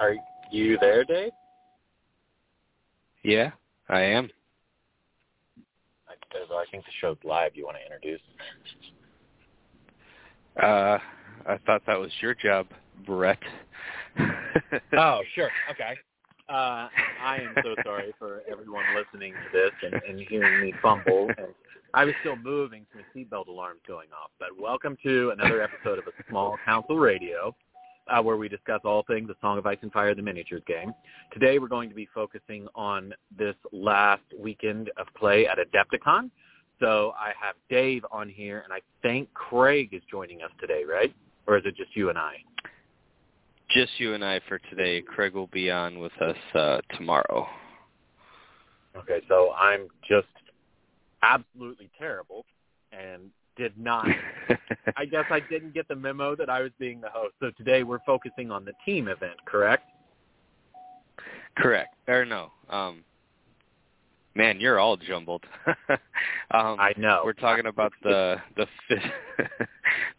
Are you there, Dave? Yeah, I am. I, I think the show's live. You want to introduce? Uh, I thought that was your job, Brett. oh, sure. Okay. Uh, I am so sorry for everyone listening to this and, and hearing me fumble. And I was still moving, so my seatbelt alarm's going off. But welcome to another episode of a Small Council Radio, uh, where we discuss all things the Song of Ice and Fire, the miniatures game. Today, we're going to be focusing on this last weekend of play at Adepticon. So I have Dave on here, and I think Craig is joining us today, right? Or is it just you and I? Just you and I for today. Craig will be on with us uh, tomorrow. Okay, so I'm just absolutely terrible and did not. I guess I didn't get the memo that I was being the host. So today we're focusing on the team event, correct? Correct. Or no. Um, man, you're all jumbled. um, I know. We're talking about the the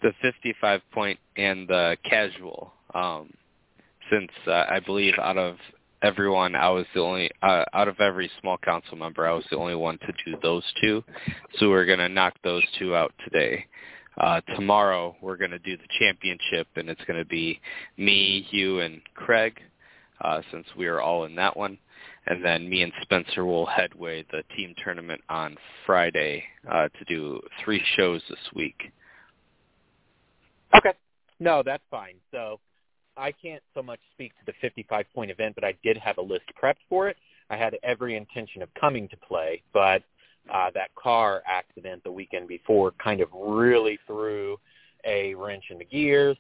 the 55 point and the casual. Um, since uh, I believe out of everyone, I was the only uh, out of every small council member, I was the only one to do those two. So we're going to knock those two out today. Uh, tomorrow we're going to do the championship, and it's going to be me, you, and Craig, uh, since we are all in that one. And then me and Spencer will headway the team tournament on Friday uh, to do three shows this week. Okay. No, that's fine. So I can't so much speak to the 55 point event, but I did have a list prepped for it. I had every intention of coming to play, but uh, that car accident the weekend before kind of really threw a wrench in the gears,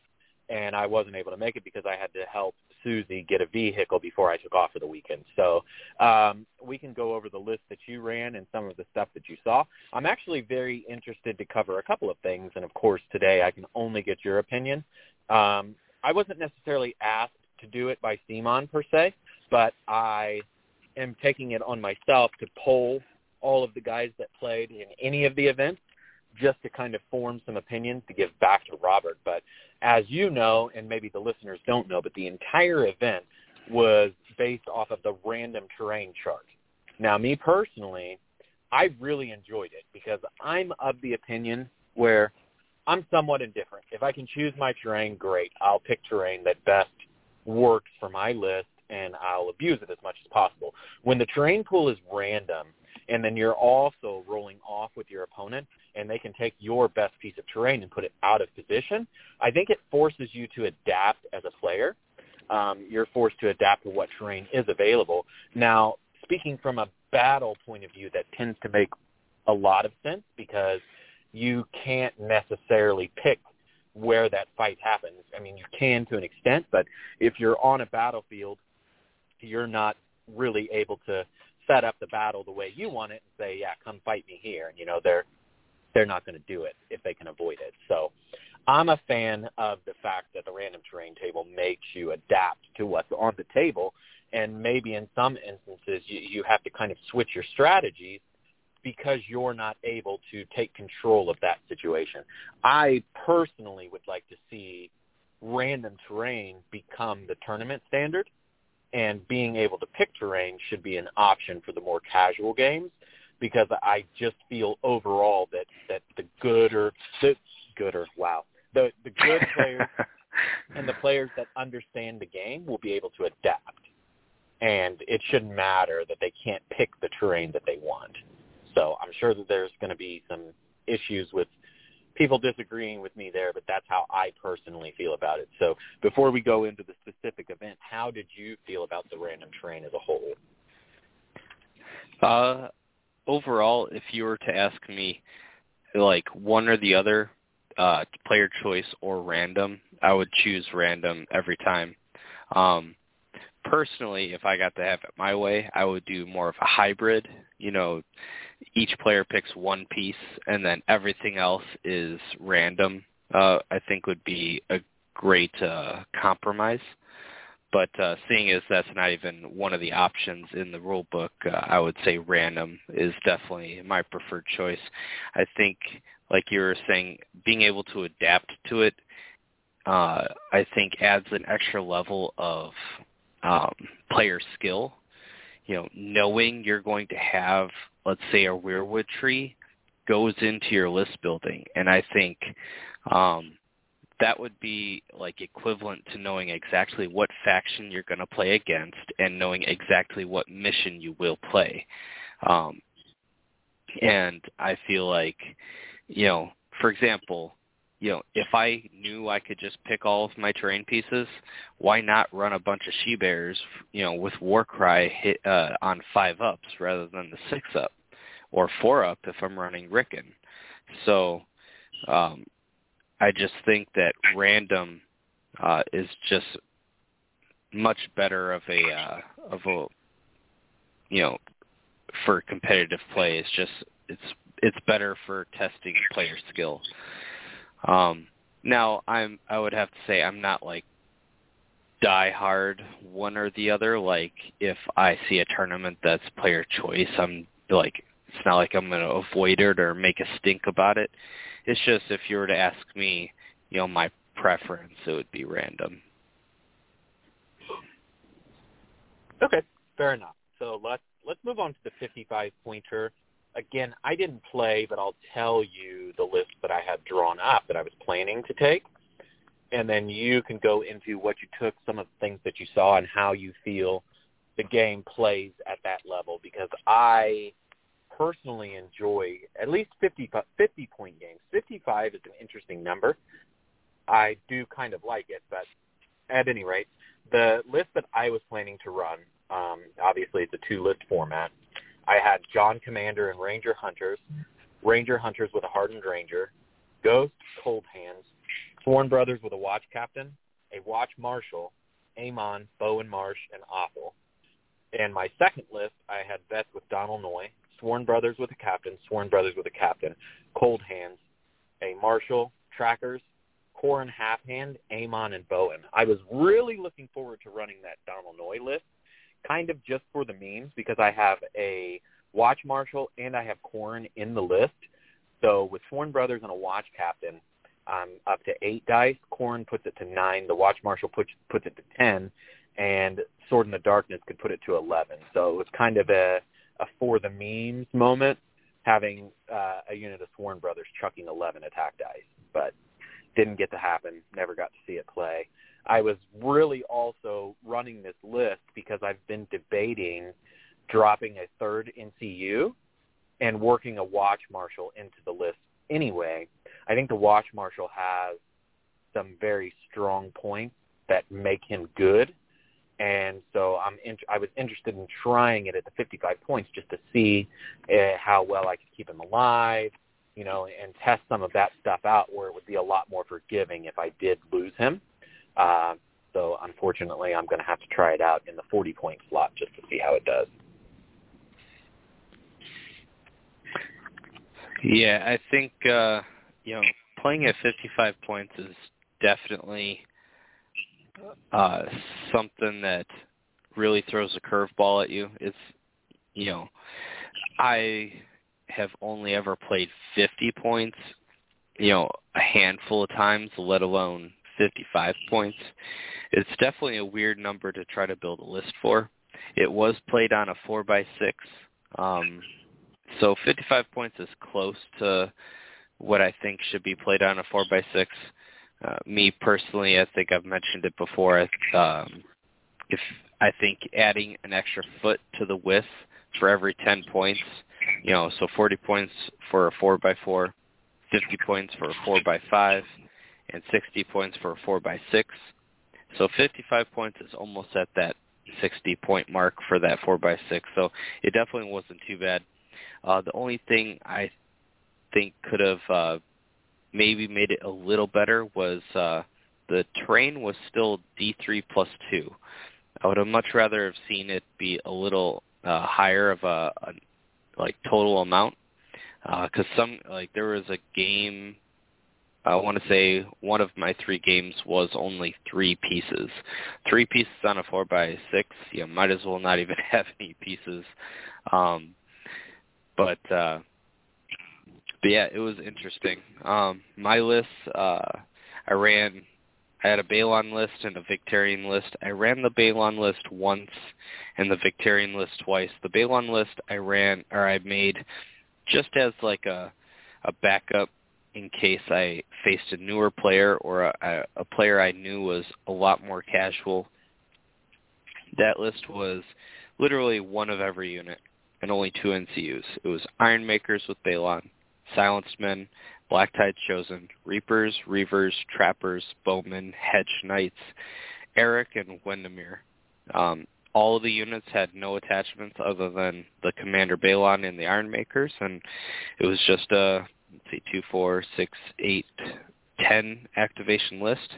and I wasn't able to make it because I had to help Susie get a vehicle before I took off for the weekend. So um, we can go over the list that you ran and some of the stuff that you saw. I'm actually very interested to cover a couple of things, and of course today I can only get your opinion. Um, I wasn't necessarily asked to do it by CMON per se, but I am taking it on myself to poll all of the guys that played in any of the events just to kind of form some opinions to give back to Robert. But as you know, and maybe the listeners don't know, but the entire event was based off of the random terrain chart. Now, me personally, I really enjoyed it because I'm of the opinion where I'm somewhat indifferent. If I can choose my terrain, great. I'll pick terrain that best works for my list and I'll abuse it as much as possible. When the terrain pool is random and then you're also rolling off with your opponent and they can take your best piece of terrain and put it out of position, I think it forces you to adapt as a player. Um, you're forced to adapt to what terrain is available. Now, speaking from a battle point of view, that tends to make a lot of sense because – you can't necessarily pick where that fight happens. I mean, you can to an extent, but if you're on a battlefield, you're not really able to set up the battle the way you want it and say, "Yeah, come fight me here." And you know, they're they're not going to do it if they can avoid it. So, I'm a fan of the fact that the random terrain table makes you adapt to what's on the table, and maybe in some instances you, you have to kind of switch your strategies because you're not able to take control of that situation. I personally would like to see random terrain become the tournament standard and being able to pick terrain should be an option for the more casual games because I just feel overall that that the gooder the gooder wow the the good players and the players that understand the game will be able to adapt and it shouldn't matter that they can't pick the terrain that they want. So I'm sure that there's going to be some issues with people disagreeing with me there, but that's how I personally feel about it. So before we go into the specific event, how did you feel about the random terrain as a whole? Uh, overall, if you were to ask me, like one or the other, uh, player choice or random, I would choose random every time. Um, personally, if I got to have it my way, I would do more of a hybrid. You know, each player picks one piece and then everything else is random. Uh, I think would be a great uh, compromise. But uh, seeing as that's not even one of the options in the rule book, uh, I would say random is definitely my preferred choice. I think, like you were saying, being able to adapt to it, uh, I think adds an extra level of um, player skill. You know, knowing you're going to have, let's say, a weirwood tree goes into your list building, and I think um, that would be like equivalent to knowing exactly what faction you're going to play against and knowing exactly what mission you will play. Um, and I feel like, you know, for example, you know, if I knew I could just pick all of my terrain pieces, why not run a bunch of she bears, you know, with Warcry hit uh, on five ups rather than the six up, or four up if I'm running Rickon. So, um, I just think that random uh, is just much better of a uh, of a you know for competitive play. It's just it's it's better for testing player skill. Um, now I'm I would have to say I'm not like die hard one or the other. Like if I see a tournament that's player choice, I'm like it's not like I'm going to avoid it or make a stink about it. It's just if you were to ask me, you know, my preference, it would be random. Okay, fair enough. So let's let's move on to the 55 pointer again, I didn't play, but I'll tell you the list that I had drawn up that I was planning to take. And then you can go into what you took, some of the things that you saw, and how you feel the game plays at that level. Because I personally enjoy at least 50, 50 point games. 55 is an interesting number. I do kind of like it, but at any rate, the list that I was planning to run, um, obviously it's a two-list format, I had John Commander and Ranger Hunters, Ranger Hunters with a Hardened Ranger, Ghost Cold Hands, Sworn Brothers with a Watch Captain, a Watch Marshal, Aemon, Bowen Marsh, and Othell. And my second list, I had Vets with Donald Noye, Sworn Brothers with a Captain, Sworn Brothers with a Captain, Cold Hands, a Marshal, Trackers, Qhorin Half Hand, Aemon, and Bowen. I was really looking forward to running that Donald Noye list kind of just for the memes because I have a watch marshal and I have Qhorin in the list. So with Sworn Brothers and a watch captain, I'm up to eight dice. Qhorin puts it to nine. The watch marshal puts puts it to ten, and Sword in the Darkness could put it to eleven. So it was kind of a a for the memes moment, having uh, a unit of Sworn Brothers chucking eleven attack dice, but didn't get to happen. Never got to see it play. I was really also running this list because I've been debating dropping a third NCU and working a watch marshal into the list anyway. I think the watch marshal has some very strong points that make him good. And so I'm in, I was interested in trying it at the 55 points just to see uh, how well I could keep him alive, you know, and test some of that stuff out where it would be a lot more forgiving if I did lose him. Uh, so unfortunately, I'm going to have to try it out in the 40 point slot just to see how it does. Yeah, I think uh, you know playing at 55 points is definitely uh, something that really throws a curveball at you. It's you know I have only ever played 50 points, you know, a handful of times, let alone 55 points. It's definitely a weird number to try to build a list for. It was played on a 4 by 6 um, so 55 points is close to what I think should be played on a 4 by 6 uh, me personally, I think I've mentioned it before. Um, if I think adding an extra foot to the width for every 10 points, you know, so 40 points for a 4 by 4 50 points for a 4 by 5 and 60 points for a 4 by 6 So 55 points is almost at that 60 point mark for that 4 by 6 So it definitely wasn't too bad. Uh, the only thing I think could have uh, maybe made it a little better was uh, the terrain was still D3 plus 2. I would have much rather have seen it be a little uh, higher of a, a like total amount because uh, some like there was a game I want to say one of my three games was only three pieces. Three pieces on a four by six. You might as well not even have any pieces. Um, but uh, but yeah, it was interesting. Um, my list, uh, I ran I had a Balon list and a Victarion list. I ran the Balon list once and the Victarion list twice. The Balon list I ran or I made just as like a a backup in case I faced a newer player or a, a player I knew was a lot more casual. That list was literally one of every unit and only two NCUs. It was Iron Makers with Balon, Silenced Men, Black Tide Chosen, Reapers, Reavers, Trappers, Bowmen, Hedge Knights, Eric, and Wendamyr. Um, all of the units had no attachments other than the Commander Balon and the Ironmakers, and it was just a let's see, two, four, six, eight, ten activation list,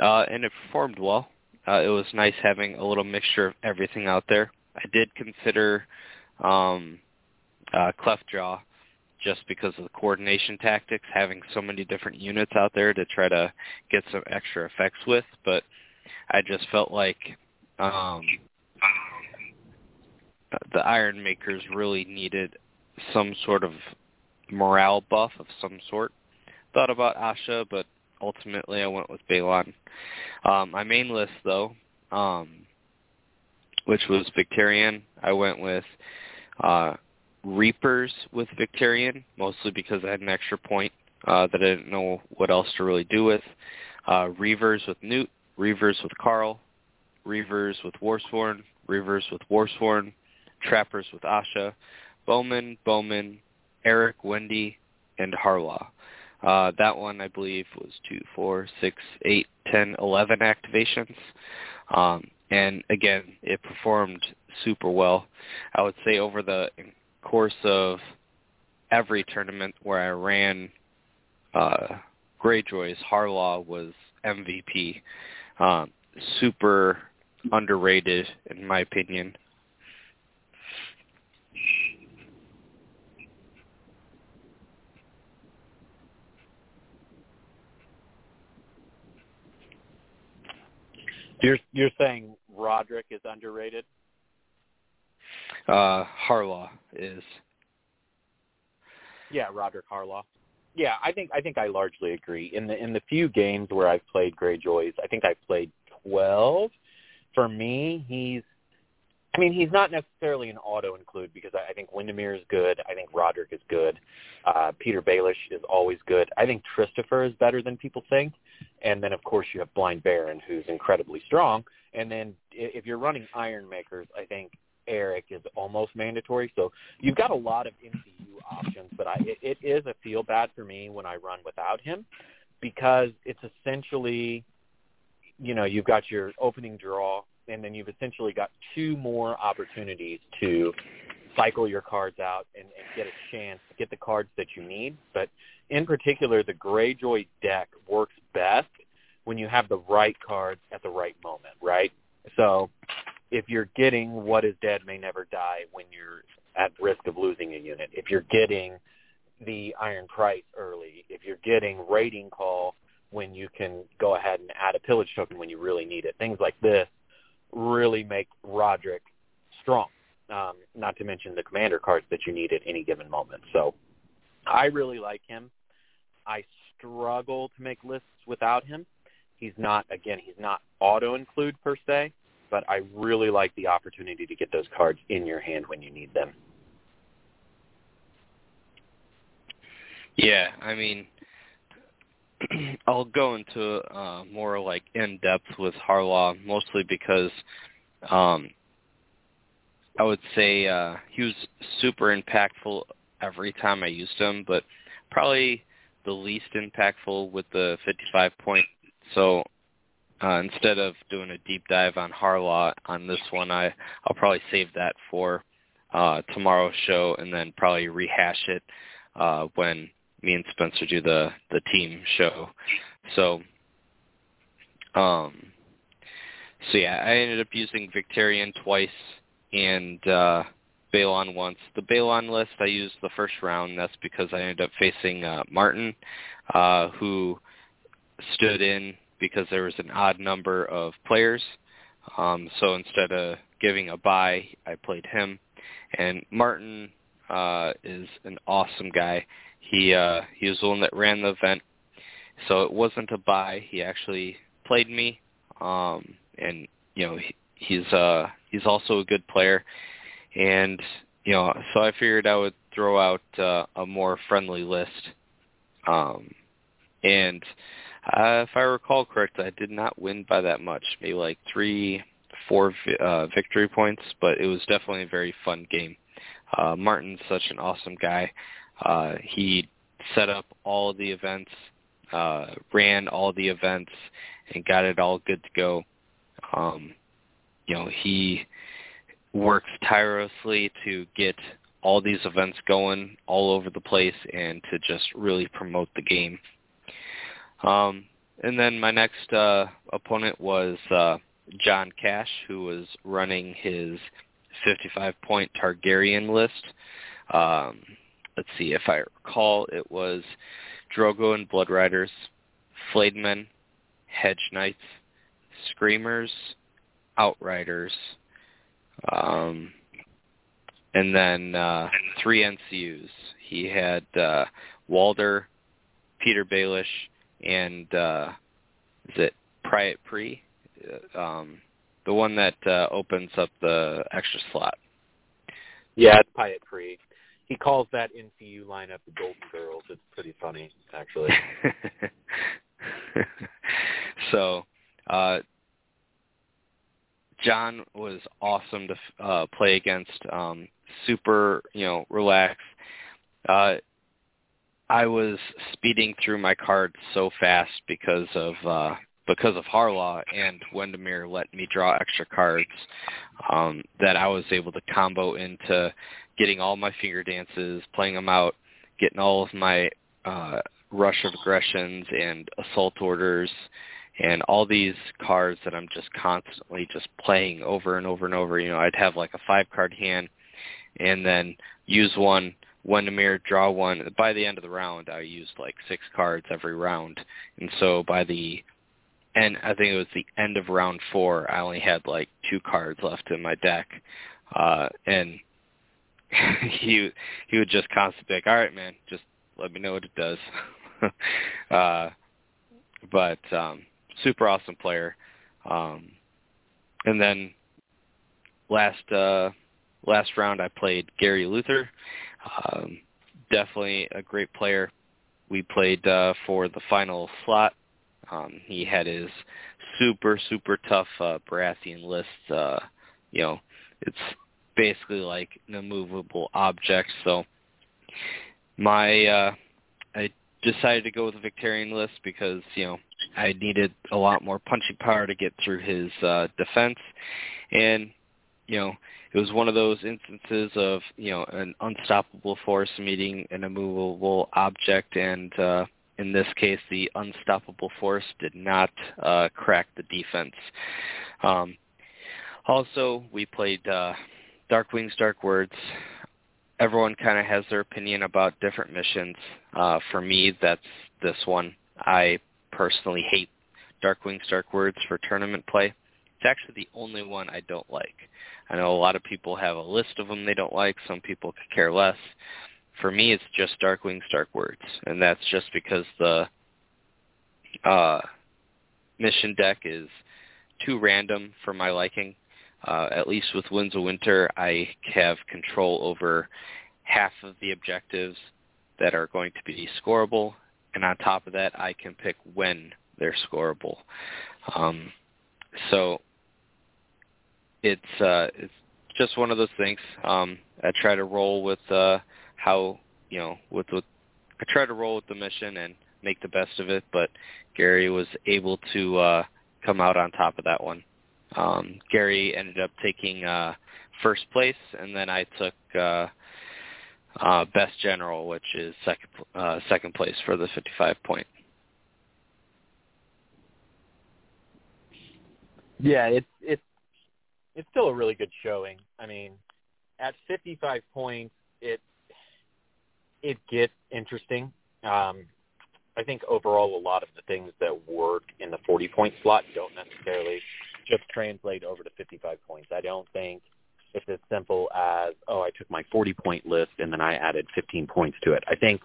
uh, and it performed well. Uh, it was nice having a little mixture of everything out there. I did consider um, uh, Cleftjaw just because of the coordination tactics, having so many different units out there to try to get some extra effects with, but I just felt like um, the Iron Makers really needed some sort of morale buff of some sort. Thought about Asha, but ultimately I went with Balon. Um, my main list, though, um, which was Victarion, I went with uh, Reapers with Victarion, mostly because I had an extra point uh, that I didn't know what else to really do with. Uh, Reavers with Newt, Reavers with Carl, Reavers with Warsworn, Reavers with Warsworn, Trappers with Asha, Bowman, Bowman, Eric, Wendy, and Harlaw. Uh, that one, I believe, was two, four, six, eight, ten, eleven activations. Um, and again, it performed super well. I would say over the course of every tournament where I ran uh, Greyjoys, Harlaw was MVP. Um, super underrated, in my opinion. You're you're saying Rodrik is underrated? Uh, Harlaw is. Yeah, Rodrik Harlaw. Yeah, I think I think I largely agree. In the in the few games where I've played Greyjoys, I think I've played twelve. For me, he's I mean, he's not necessarily an auto include because I think Wendamyr is good. I think Rodrik is good. Uh, Petyr Baelish is always good. I think Christopher is better than people think. And then, of course, you have Blind Baron, who's incredibly strong. And then if you're running Iron Makers, I think Eric is almost mandatory. So you've got a lot of NCU options, but I, it, it is a feel bad for me when I run without him because it's essentially, you know, you've got your opening draw and then you've essentially got two more opportunities to cycle your cards out and, and get a chance to get the cards that you need. But in particular, the Greyjoy deck works best when you have the right cards at the right moment, right? So if you're getting what is dead may never die when you're at risk of losing a unit, if you're getting the Iron Price early, if you're getting Raiding Call when you can go ahead and add a pillage token when you really need it, things like this really make Rodrik strong. Um, not to mention the commander cards that you need at any given moment. So I really like him. I struggle to make lists without him. He's not again, he's not auto include per se, but I really like the opportunity to get those cards in your hand when you need them. Yeah, I mean, I'll go into uh, more like in depth with Harlaw, mostly because um, I would say uh, he was super impactful every time I used him, but probably the least impactful with the 55 point. So uh, instead of doing a deep dive on Harlaw on this one, I I'll probably save that for uh, tomorrow's show and then probably rehash it uh, when me and Spencer do the the team show. So um so yeah, I ended up using Victarion twice and uh Balon once. The Balon list I used the first round. That's because I ended up facing uh Martin, uh who stood in because there was an odd number of players. Um so instead of giving a bye, I played him. And Martin uh is an awesome guy. He uh, he was the one that ran the event. so it wasn't a buy. He actually played me, um, and you know he, he's uh he's also a good player, and you know so I figured I would throw out uh, a more friendly list, um, and uh, if I recall correctly, I did not win by that much, maybe like three, four uh, victory points, but it was definitely a very fun game. Uh, Martin's such an awesome guy. Uh, he set up all the events, uh, ran all the events, and got it all good to go. Um, you know, he works tirelessly to get all these events going all over the place and to just really promote the game. Um, and then my next uh, opponent was uh, John Cash, who was running his 55-point Targaryen list. Um, let's see, if I recall, it was Drogo and Blood Riders, Flayed Hedge Knights, Screamers, Outriders, um, and then uh, three NCUs. He had uh, Walder, Petyr Baelish, and uh, is it Pyat Pree? Uh, um, the one that uh, opens up the extra slot. Yeah, it's Pyat Pree. He calls that NCU lineup the Golden Girls. It's pretty funny, actually. so, uh, John was awesome to uh, play against. Um, super, you know, relaxed. Uh, I was speeding through my cards so fast because of uh, because of Harlaw and Wendamyr let me draw extra cards um, that I was able to combo into getting all my finger dances, playing them out, getting all of my uh, rush of aggressions and assault orders and all these cards that I'm just constantly just playing over and over and over. You know, I'd have like a five card hand and then use one Wendamyr, draw one. By the end of the round, I used like six cards every round, and so by the end, I think it was the end of round four, I only had like two cards left in my deck, uh, and he he would just constantly be like, "All right, man, just let me know what it does." uh, but um, super awesome player, um, and then last uh, last round I played Gary Luther. Um, definitely a great player. We played uh, for the final slot. Um, he had his super super tough uh, Baratheon list. Uh, you know, it's basically like an immovable object. So my uh, I decided to go with the Victarion list because you know I needed a lot more punching power to get through his uh, defense, and you know it was one of those instances of you know an unstoppable force meeting an immovable object, and uh, in this case, the unstoppable force did not uh, crack the defense. Um, also, we played uh, Dark Wings, Dark Words. Everyone kind of has their opinion about different missions. Uh, for me, that's this one. I personally hate Dark Wings, Dark Words for tournament play. It's actually the only one I don't like. I know a lot of people have a list of them they don't like. Some people could care less. For me, it's just Dark Wings, Dark Words, and that's just because the uh, mission deck is too random for my liking. Uh, at least with Winds of Winter, I have control over half of the objectives that are going to be scoreable, and on top of that, I can pick when they're scoreable. Um, so it's uh, it's just one of those things. Um, I try to roll with uh, how you know with with I try to roll with the mission and make the best of it. But Gary was able to uh, come out on top of that one. Um, Gary ended up taking uh, first place, and then I took uh, uh, best general, which is second uh, second place for the 55 point. Yeah, it's it's it's still a really good showing. I mean, at 55 points, it it gets interesting. Um, I think overall, a lot of the things that work in the 40 point slot don't necessarily just translate over to 55 points. I don't think it's as simple as oh, I took my 40 point list and then I added 15 points to it. I think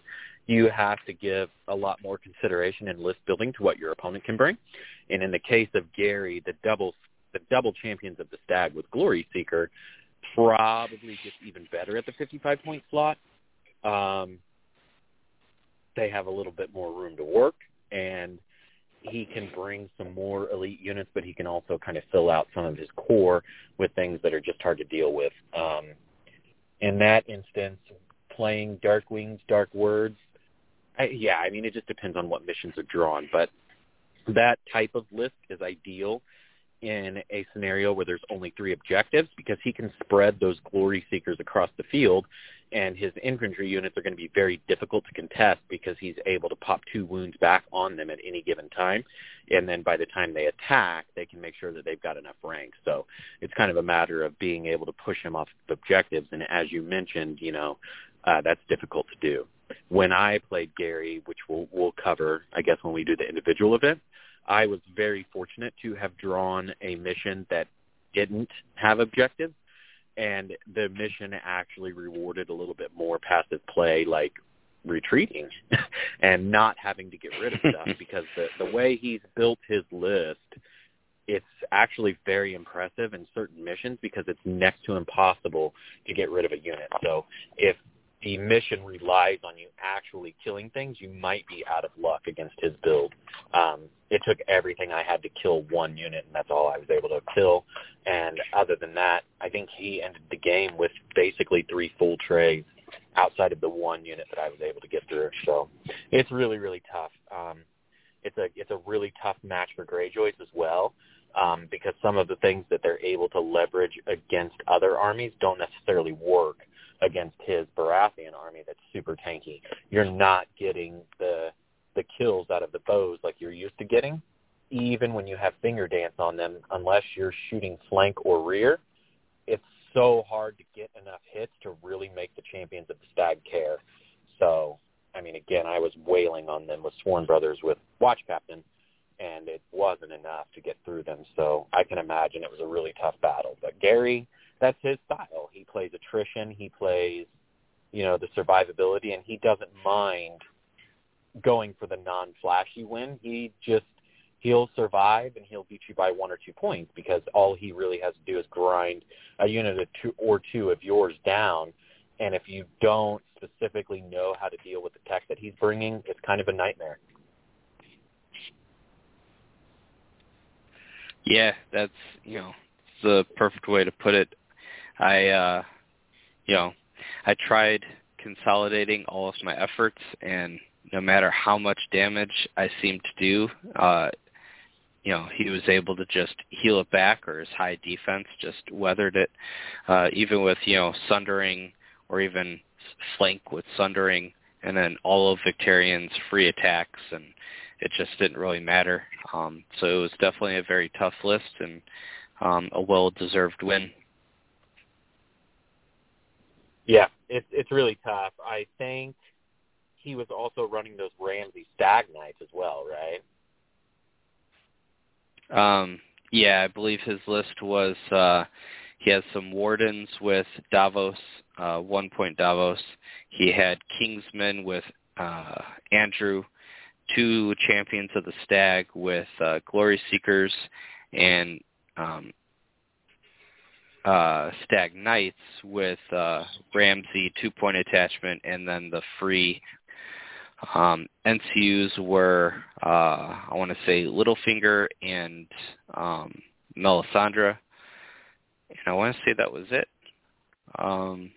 you have to give a lot more consideration in list building to what your opponent can bring. And in the case of Gary, the double the double champions of the stag with Glory Seeker probably gets even better at the 55 point slot. Um, they have a little bit more room to work, and he can bring some more elite units, but he can also kind of fill out some of his core with things that are just hard to deal with. Um, in that instance, playing Dark Wings, Dark Words, I, yeah, I mean, it just depends on what missions are drawn, but that type of list is ideal in a scenario where there's only three objectives because he can spread those glory seekers across the field and his infantry units are going to be very difficult to contest because he's able to pop two wounds back on them at any given time. And then by the time they attack they can make sure that they've got enough ranks. So it's kind of a matter of being able to push him off objectives. And as you mentioned you know uh, that's difficult to do. When I played Gary, which we'll, we'll cover, I guess, when we do the individual event, I was very fortunate to have drawn a mission that didn't have objectives, and the mission actually rewarded a little bit more passive play, like retreating and not having to get rid of stuff because the the way he's built his list it's actually very impressive in certain missions because it's next to impossible to get rid of a unit. So if the mission relies on you actually killing things, you might be out of luck against his build. Um, it took everything I had to kill one unit, and that's all I was able to kill. And other than that, I think he ended the game with basically three full trays outside of the one unit that I was able to get through. So it's really, really tough. Um, it's a it's a really tough match for Greyjoys as well. Um, because some of the things that they're able to leverage against other armies don't necessarily work against his Baratheon army that's super tanky. You're not getting the the kills out of the bows like you're used to getting, even when you have finger dance on them, unless you're shooting flank or rear. It's so hard to get enough hits to really make the champions of the stag care. So, I mean, again, I was wailing on them with Sworn Brothers with Watch Captain, and it wasn't enough to get through them. So I can imagine it was a really tough battle. But Gary, that's his style. He plays attrition. He plays, you know, the survivability, and he doesn't mind going for the non-flashy win. He just he'll survive and he'll beat you by one or two points because all he really has to do is grind a unit or two, or two of yours down. And if you don't specifically know how to deal with the tech that he's bringing, it's kind of a nightmare. Yeah, that's you know the perfect way to put it. I, uh, you know, I tried consolidating all of my efforts, and no matter how much damage I seemed to do, uh, you know, he was able to just heal it back, or his high defense just weathered it. Uh, even with you know sundering, or even flank with sundering, and then all of Victarion's free attacks, and it just didn't really matter. Um, so it was definitely a very tough list and um, a well-deserved win yeah, it's it's really tough. I think he was also running those Ramsey Stag Knights as well, right? Um, yeah, I believe his list was uh, he has some Wardens with Davos, uh, one point Davos. He had Kingsmen with uh, Andrew, two Champions of the Stag with uh, Glory Seekers, and um, uh, Stag Knights with uh, Ramsay two-point attachment, and then the free um, NCUs were, uh, I want to say, Littlefinger and um, Melisandre. And I want to say that was it. Um,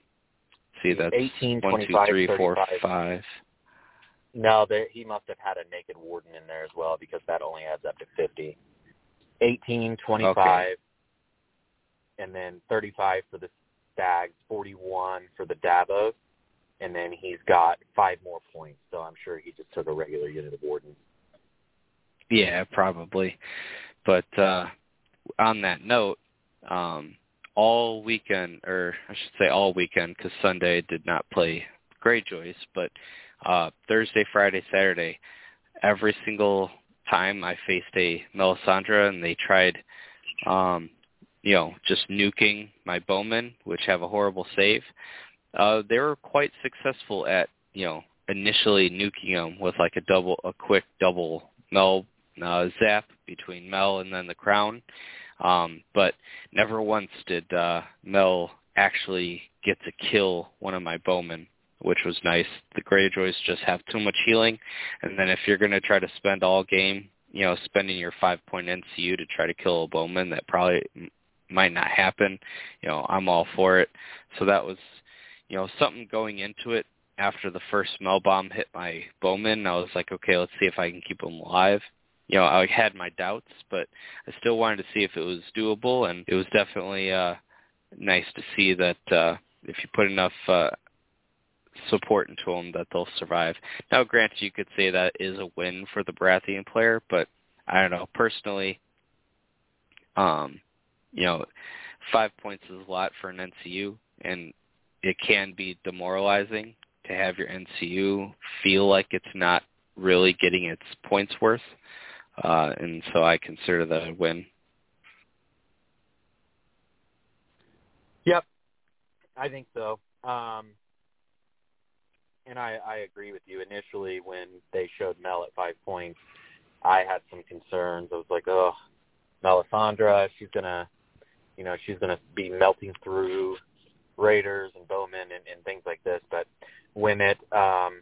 see, that's 18, one, two, three, four, five. No, there, he must have had a naked warden in there as well because that only adds up to 50. 18, 25, okay and then 35 for the Stags, 41 for the Davos, and then he's got five more points. So I'm sure he just took a regular unit of Warden. Yeah, probably. But uh, on that note, um, all weekend, or I should say all weekend, because Sunday did not play Greyjoys, but uh, Thursday, Friday, Saturday, every single time I faced a Melisandre and they tried um, you know, just nuking my bowmen, which have a horrible save. Uh, they were quite successful at, you know, initially nuking them with like a double, a quick double Mel uh, zap between Mel and then the crown. Um, but never once did uh, Mel actually get to kill one of my bowmen, which was nice. The Greyjoys just have too much healing, and then if you're going to try to spend all game, you know, spending your five point NCU to try to kill a bowman, that probably might not happen. You know, I'm all for it. So that was, you know, something going into it. After the first Mel bomb hit my bowman, I was like, okay, let's see if I can keep him alive you know, I had my doubts, but I still wanted to see if it was doable, and it was definitely uh, nice to see that uh, if you put enough uh, support into them, that they'll survive. Now, granted, you could say that is a win for the Baratheon player, but I don't know. Personally, um, you know, five points is a lot for an NCU, and it can be demoralizing to have your NCU feel like it's not really getting its points worth uh, and so I consider that a win. Yep, I think so. Um, and I, I agree with you. Initially, when they showed Mel at five points, I had some concerns. I was like, oh, Melisandre, she's gonna, you know, she's gonna be melting through Raiders and Bowmen and, and things like this. But when it um,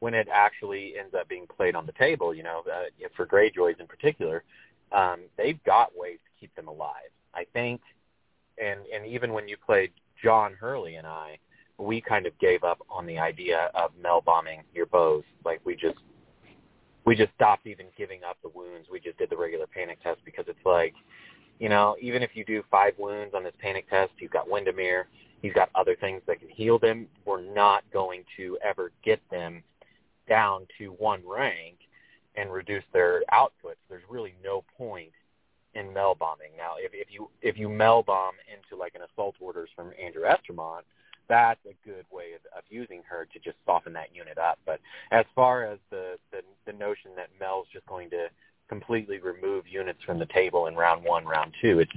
when it actually ends up being played on the table, you know, uh, for Greyjoys in particular, um, they've got ways to keep them alive. I think, and and even when you played John Hurley and I, we kind of gave up on the idea of Mel bombing your bows. Like we just we just stopped even giving up the wounds. We just did the regular panic test because it's like, you know, even if you do five wounds on this panic test, you've got Wendamyr, he's got other things that can heal them. We're not going to ever get them down to one rank and reduce their outputs, there's really no point in mel bombing. Now, if, if you if you mel bomb into like an assault orders from Andrew Estermont, that's a good way of, of using her to just soften that unit up. But as far as the, the the notion that Mel's just going to completely remove units from the table in round one, round two, it's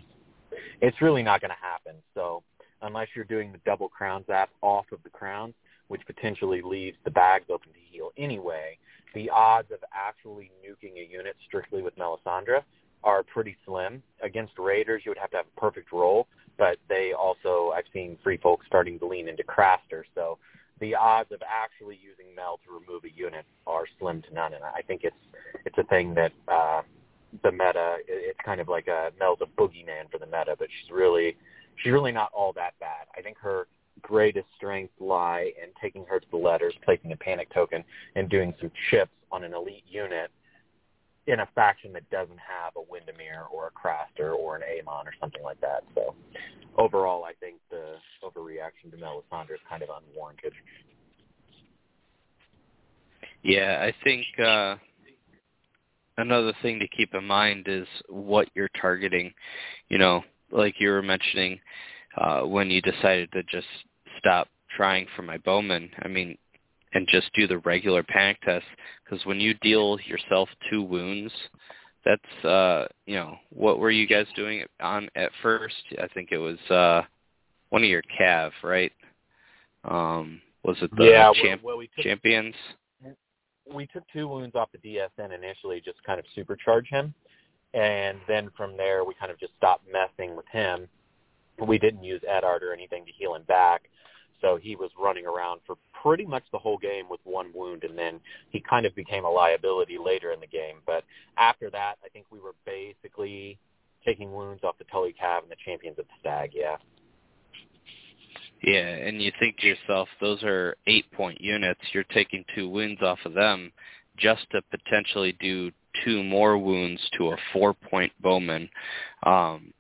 it's really not going to happen. So unless you're doing the double crown zap off of the crowns, which potentially leaves the bags open to heal anyway, the odds of actually nuking a unit strictly with Melisandre are pretty slim. Against Raiders, you would have to have a perfect roll, but they also, I've seen free folks starting to lean into Craster, so the odds of actually using Mel to remove a unit are slim to none, and I think it's it's a thing that uh, the meta, it's kind of like a Mel's a boogeyman for the meta, but she's really she's really not all that bad. I think her greatest strengths lie in taking her to the letters, placing a panic token, and doing some chips on an elite unit in a faction that doesn't have a Wendamyr or a Craster or an Aemon or something like that. So overall, I think the overreaction to Melisandre is kind of unwarranted. Yeah, I think uh, another thing to keep in mind is what you're targeting. You know, like you were mentioning, uh, when you decided to just stop trying for my bowman. I mean, and just do the regular panic test because when you deal yourself two wounds, that's uh, you know, what were you guys doing on at first? I think it was uh one of your cav, right? Um was it the yeah, champ- well, we took, champions? We took two wounds off the DSN initially, just kind of supercharge him, and then from there we kind of just stopped messing with him we didn't use Eddard or anything to heal him back. So he was running around for pretty much the whole game with one wound, and then he kind of became a liability later in the game. But after that, I think we were basically taking wounds off the Tully Cav and the champions of the Stag. Yeah. Yeah, and you think to yourself, those are eight-point units. You're taking two wounds off of them just to potentially do two more wounds to a four-point bowman. Um,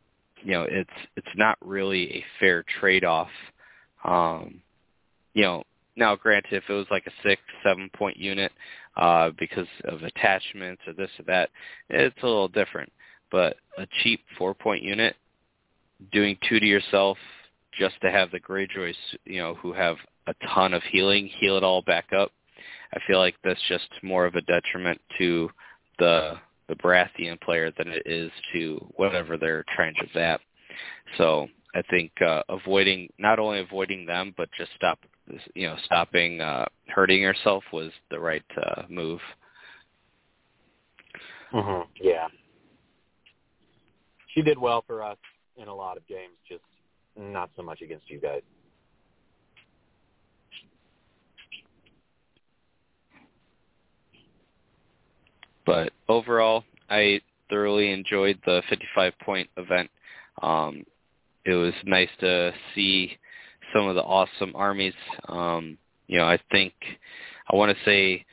you know it's it's not really a fair trade off um you know now granted if it was like a six seven point unit uh because of attachments or this or that it's a little different but a cheap four point unit doing two to yourself just to have the greyjoys you know who have a ton of healing heal it all back up i feel like that's just more of a detriment to the the Baratheon player than it is to whatever they're trying to zap. So I think uh, avoiding not only avoiding them, but just stop you know stopping uh, hurting herself was the right uh, move. Mm-hmm. Yeah, she did well for us in a lot of games, just not so much against you guys. But overall, I thoroughly enjoyed the 55 point event. Um, it was nice to see some of the awesome armies. Um, you know, I think I want to say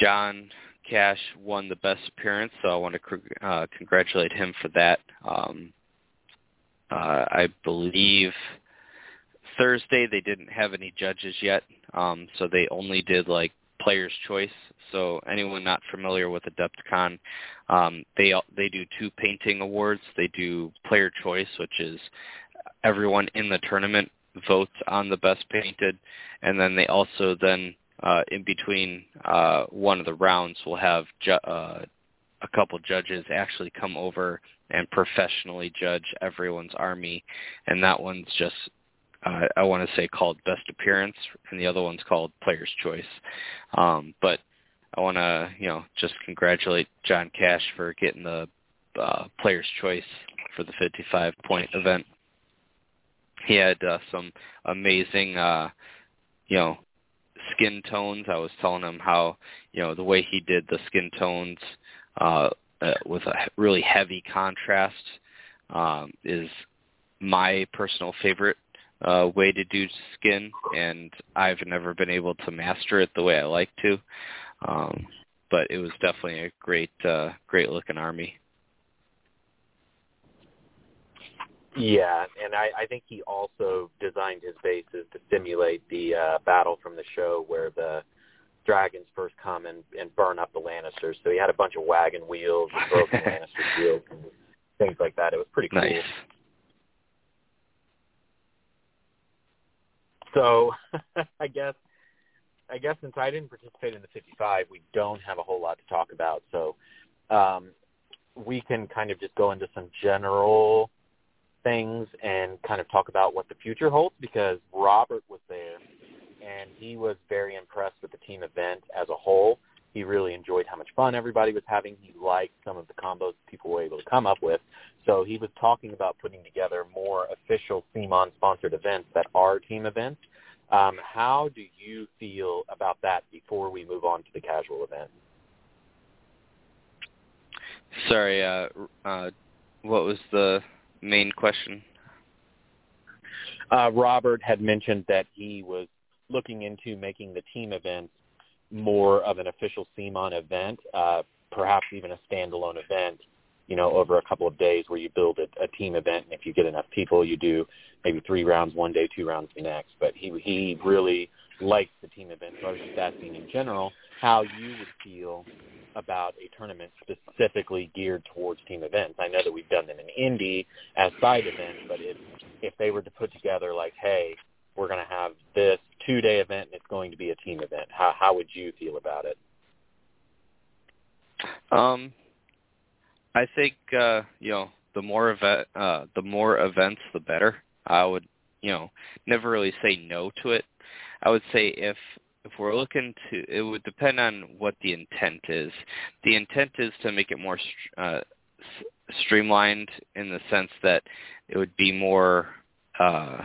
John Cash won the best appearance, so I want to uh, congratulate him for that. Um, uh, I believe Thursday they didn't have any judges yet, um, so they only did like player's choice. So anyone not familiar with Adepticon, um, they they do two painting awards. They do player choice, which is everyone in the tournament votes on the best painted, and then they also then uh, in between uh, one of the rounds will have ju- uh, a couple judges actually come over and professionally judge everyone's army, and that one's just uh, I want to say called Best Appearance, and the other one's called Player's Choice. Um, but I want to, you know, just congratulate John Cash for getting the uh, Player's Choice for the 55-point event. He had uh, some amazing, uh, you know, skin tones. I was telling him how, you know, the way he did the skin tones uh, uh, with a really heavy contrast um, is my personal favorite uh, way to do skin, and I've never been able to master it the way I like to. Um, but it was definitely a great, uh, great looking army. Yeah, and I, I think he also designed his bases to simulate the uh, battle from the show where the dragons first come and, and burn up the Lannisters. So he had a bunch of wagon wheels and broken Lannister shields and things like that. It was pretty cool. Nice. So I guess I guess since I didn't participate in the 55, we don't have a whole lot to talk about. So um, we can kind of just go into some general things and kind of talk about what the future holds because Robert was there and he was very impressed with the team event as a whole. He really enjoyed how much fun everybody was having. He liked some of the combos people were able to come up with. So he was talking about putting together more official CMON sponsored events that are team events. Um, how do you feel about that before we move on to the casual event? Sorry, uh, uh, what was the main question? Uh, Robert had mentioned that he was looking into making the team events more of an official CMON event, uh, perhaps even a standalone event, you know, over a couple of days where you build a, a team event. And if you get enough people, you do maybe three rounds one day, two rounds the next. But he he really likes the team event. So I was just asking in general how you would feel about a tournament specifically geared towards team events. I know that we've done them in Indy as side events, but if if they were to put together like, hey, we're going to have this two-day event and it's going to be a team event. How how would you feel about it? Um, I think uh, you know the more event, uh, the more events, the better. I would you know never really say no to it. I would say if if we're looking to, it would depend on what the intent is. The intent is to make it more uh, streamlined in the sense that it would be more uh,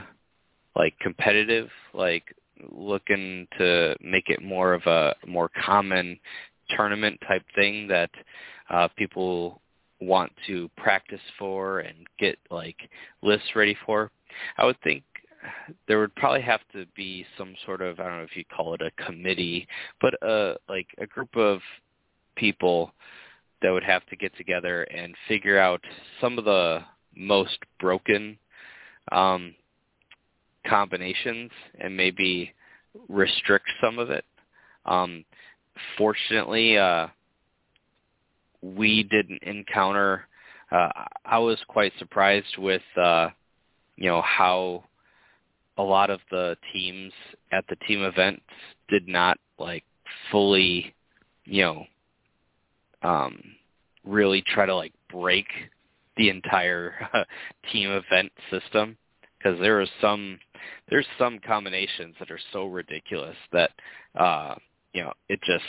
like competitive, like looking to make it more of a more common tournament type thing that uh, people want to practice for and get like lists ready for. I would think there would probably have to be some sort of I don't know if you call it a committee, but uh like a group of people that would have to get together and figure out some of the most broken um combinations and maybe restrict some of it. Um, fortunately, uh, we didn't encounter. Uh, I was quite surprised with, uh, you know, how a lot of the teams at the team events did not like fully, you know, um, really try to like break the entire uh, team event system because there was some there's some combinations that are so ridiculous that uh you know it just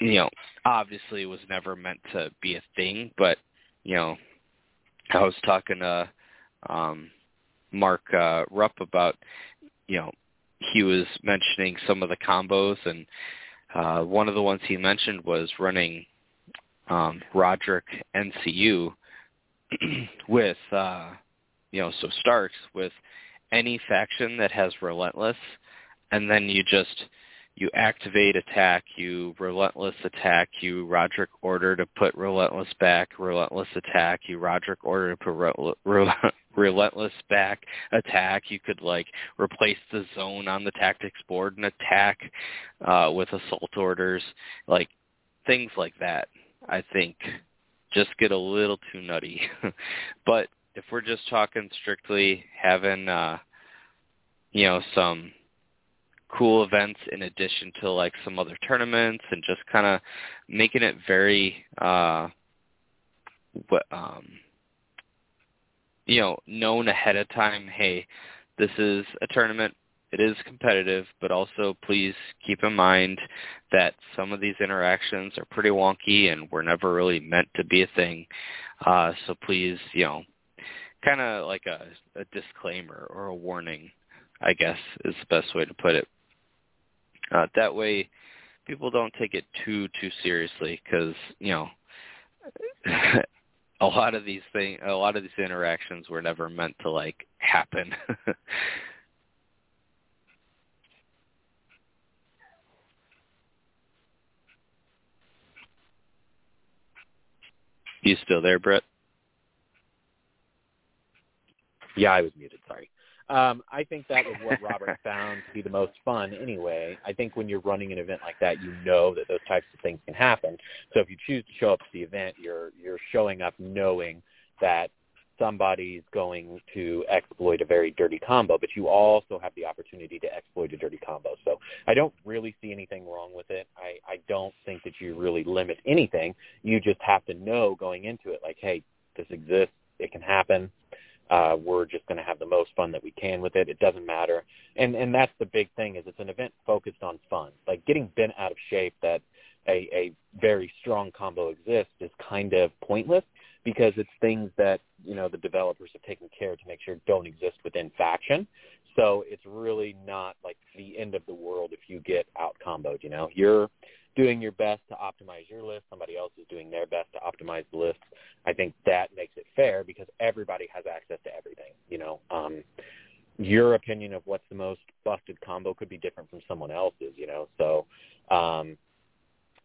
you know obviously was never meant to be a thing but you know i was talking to um mark uh rupp about you know he was mentioning some of the combos and uh one of the ones he mentioned was running um Rodrik ncu with uh you know so starts with any faction that has relentless and then you just you activate attack, you relentless attack, you Rodrik order to put relentless back, relentless attack, you Rodrik order to put re- re- relentless back attack. You could like replace the zone on the tactics board and attack uh, with assault orders, like things like that. I think just get a little too nutty. but if we're just talking strictly having uh you know some cool events in addition to like some other tournaments and just kind of making it very uh what um you know known ahead of time hey this is a tournament it is competitive but also please keep in mind that some of these interactions are pretty wonky and were never really meant to be a thing. Uh so please you know kind of like a, a disclaimer or a warning I guess is the best way to put it. Uh, that way, people don't take it too too seriously because you know a lot of these things, a lot of these interactions were never meant to like happen. you still there, Brett? Yeah, I was muted. Sorry. Um, I think that was what Robert found to be the most fun anyway. I think when you're running an event like that, you know that those types of things can happen. So if you choose to show up to the event, you're you're showing up knowing that somebody's going to exploit a very dirty combo, but you also have the opportunity to exploit a dirty combo. So I don't really see anything wrong with it. I, I don't think that you really limit anything. You just have to know going into it, like, hey, this exists. It can happen uh, we're just going to have the most fun that we can with it. It doesn't matter, and and that's the big thing is it's an event focused on fun. Like getting bent out of shape that a, a very strong combo exists is kind of pointless because it's things that you know the developers have taken care to make sure don't exist within faction. So it's really not like the end of the world if you get out comboed. You know, you're doing your best to optimize your list. Somebody else is doing their best to optimize the list. I think that makes it fair because everybody has access to everything. You know, um, your opinion of what's the most busted combo could be different from someone else's. You know, so um,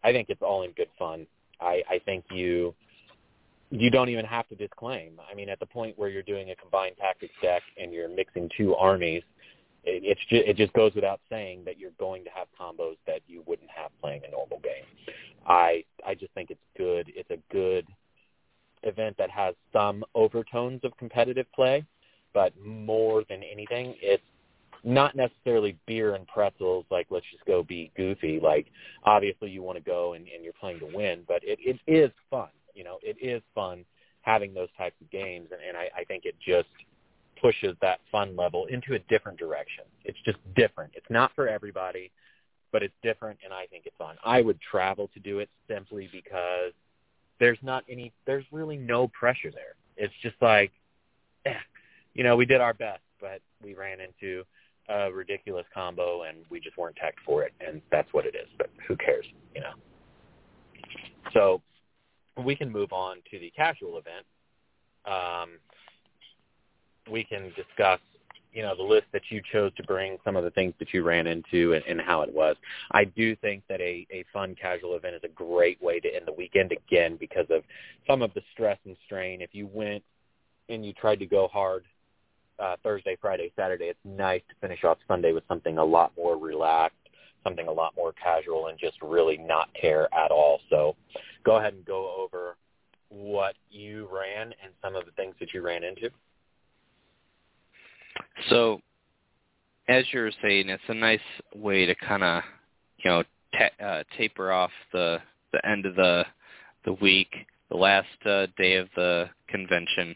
I think it's all in good fun. I, I think you you don't even have to disclaim. I mean, at the point where you're doing a combined tactics deck and you're mixing two armies, it, it's just, it just goes without saying that you're going to have combos that you wouldn't have playing a normal game. I I just think it's good. It's a good event that has some overtones of competitive play, but more than anything, it's not necessarily beer and pretzels like let's just go be goofy like obviously you want to go and, and you're playing to win but it, it is fun you know it is fun having those types of games and, and I, I think it just pushes that fun level into a different direction. It's just different. It's not for everybody, but it's different, and I think it's fun. I would travel to do it simply because there's not any, there's really no pressure there. It's just like, eh, you know, we did our best, but we ran into a ridiculous combo, and we just weren't tech for it, and that's what it is. But who cares, you know? So we can move on to the casual event. Um, we can discuss you know the list that you chose to bring, some of the things that you ran into, and, and how it was. I do think that a a fun casual event is a great way to end the weekend again because of some of the stress and strain. If you went and you tried to go hard uh, Thursday, Friday, Saturday, it's nice to finish off Sunday with something a lot more relaxed, something a lot more casual, and just really not care at all. So go ahead and go over what you ran and some of the things that you ran into. So, as you're saying, it's a nice way to kind of, you know, ta- uh, taper off the the end of the the week, the last uh, day of the convention.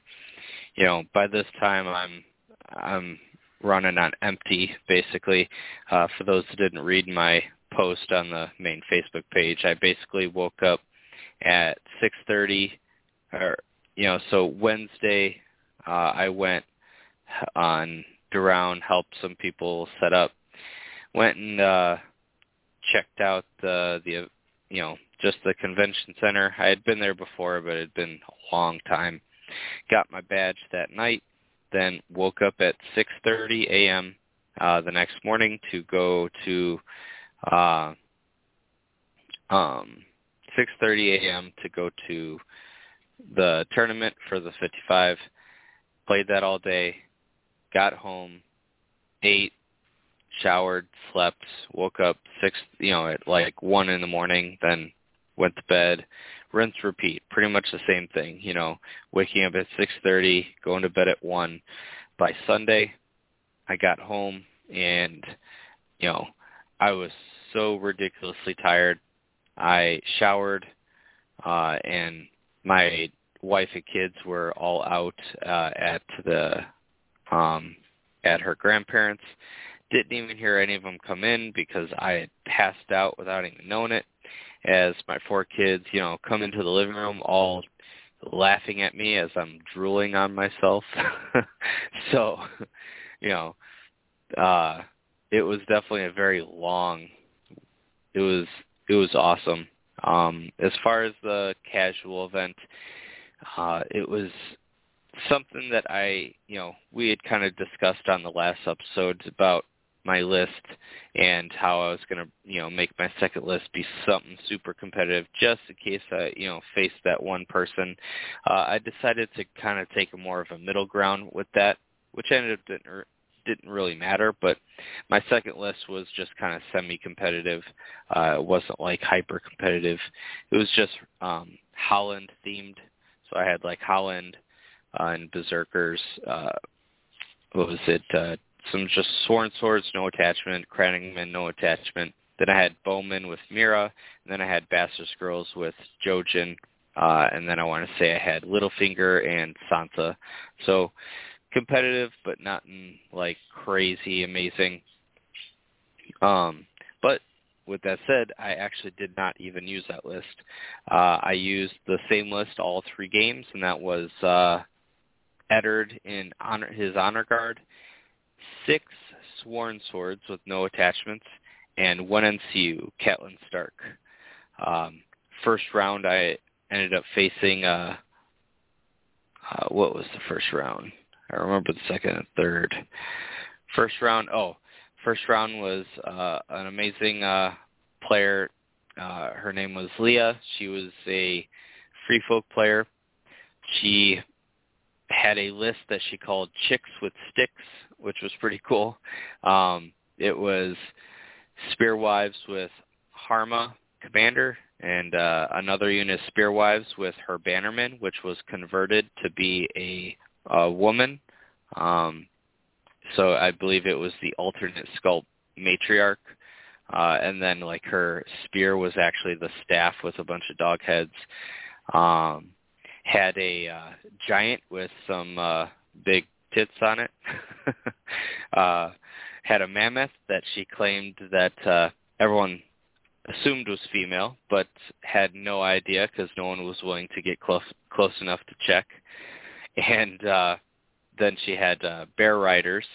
You know, by this time I'm I'm running on empty basically. Uh, for those who didn't read my post on the main Facebook page, I basically woke up at 6:30, or you know, so Wednesday uh, I went on around, helped some people set up, went and uh, checked out the the you know just the convention center. I had been there before, but it had been a long time. Got my badge that night, then woke up at 6:30 a.m. Uh, the next morning to go to uh, um, 6:30 a.m. to go to the tournament for the 55. Played that all day. Got home, ate, showered, slept, woke up six, you know, at like one in the morning, then went to bed, rinse, repeat. Pretty much the same thing, you know, waking up at 6:30, going to bed at 1. By Sunday, I got home and you know, I was so ridiculously tired. I showered uh and my wife and kids were all out uh at the um at her grandparents. Didn't even hear any of them come in because I had passed out without even knowing it as my four kids, you know, come into the living room all laughing at me as I'm drooling on myself. so, you know, uh it was definitely a very long it was it was awesome. Um as far as the casual event, uh it was something that I, you know, we had kind of discussed on the last episodes about my list and how I was going to, you know, make my second list be something super competitive just in case I, you know, faced that one person. Uh, I decided to kind of take more of a middle ground with that, which ended up didn't, didn't really matter, but my second list was just kind of semi-competitive. Uh, it wasn't like hyper-competitive. It was just um, Howland themed. So I had like Howland uh, and Berserkers. Uh, what was it? Uh, some just Sworn Swords, no attachment, Crannogman, no attachment. Then I had Bowman with Meera, and then I had Bastard Girls with Jojen, uh, and then I want to say I had Littlefinger and Sansa. So competitive, but not in, like crazy amazing. Um, but with that said, I actually did not even use that list. Uh, I used the same list all three games, and that was uh, Eddard in honor, his honor guard, six sworn swords with no attachments, and one NCU, Catelyn Stark. Um, first round, I ended up facing, uh, uh, what was the first round? I remember the second and third. First round, oh, first round was uh, an amazing uh, player. Uh, her name was Leah. She was a free folk player. She had a list that she called Chicks with Sticks, which was pretty cool. Um, it was Spearwives with Harma Commander and uh, another unit Spearwives with her Bannerman, which was converted to be a, a woman. Um, so I believe it was the alternate sculpt matriarch. Uh, and then like her spear was actually the staff with a bunch of dog heads. Um, had a uh, giant with some uh, big tits on it. uh, had a mammoth that she claimed that uh, everyone assumed was female, but had no idea because no one was willing to get close close enough to check. And uh, then she had uh, bear riders,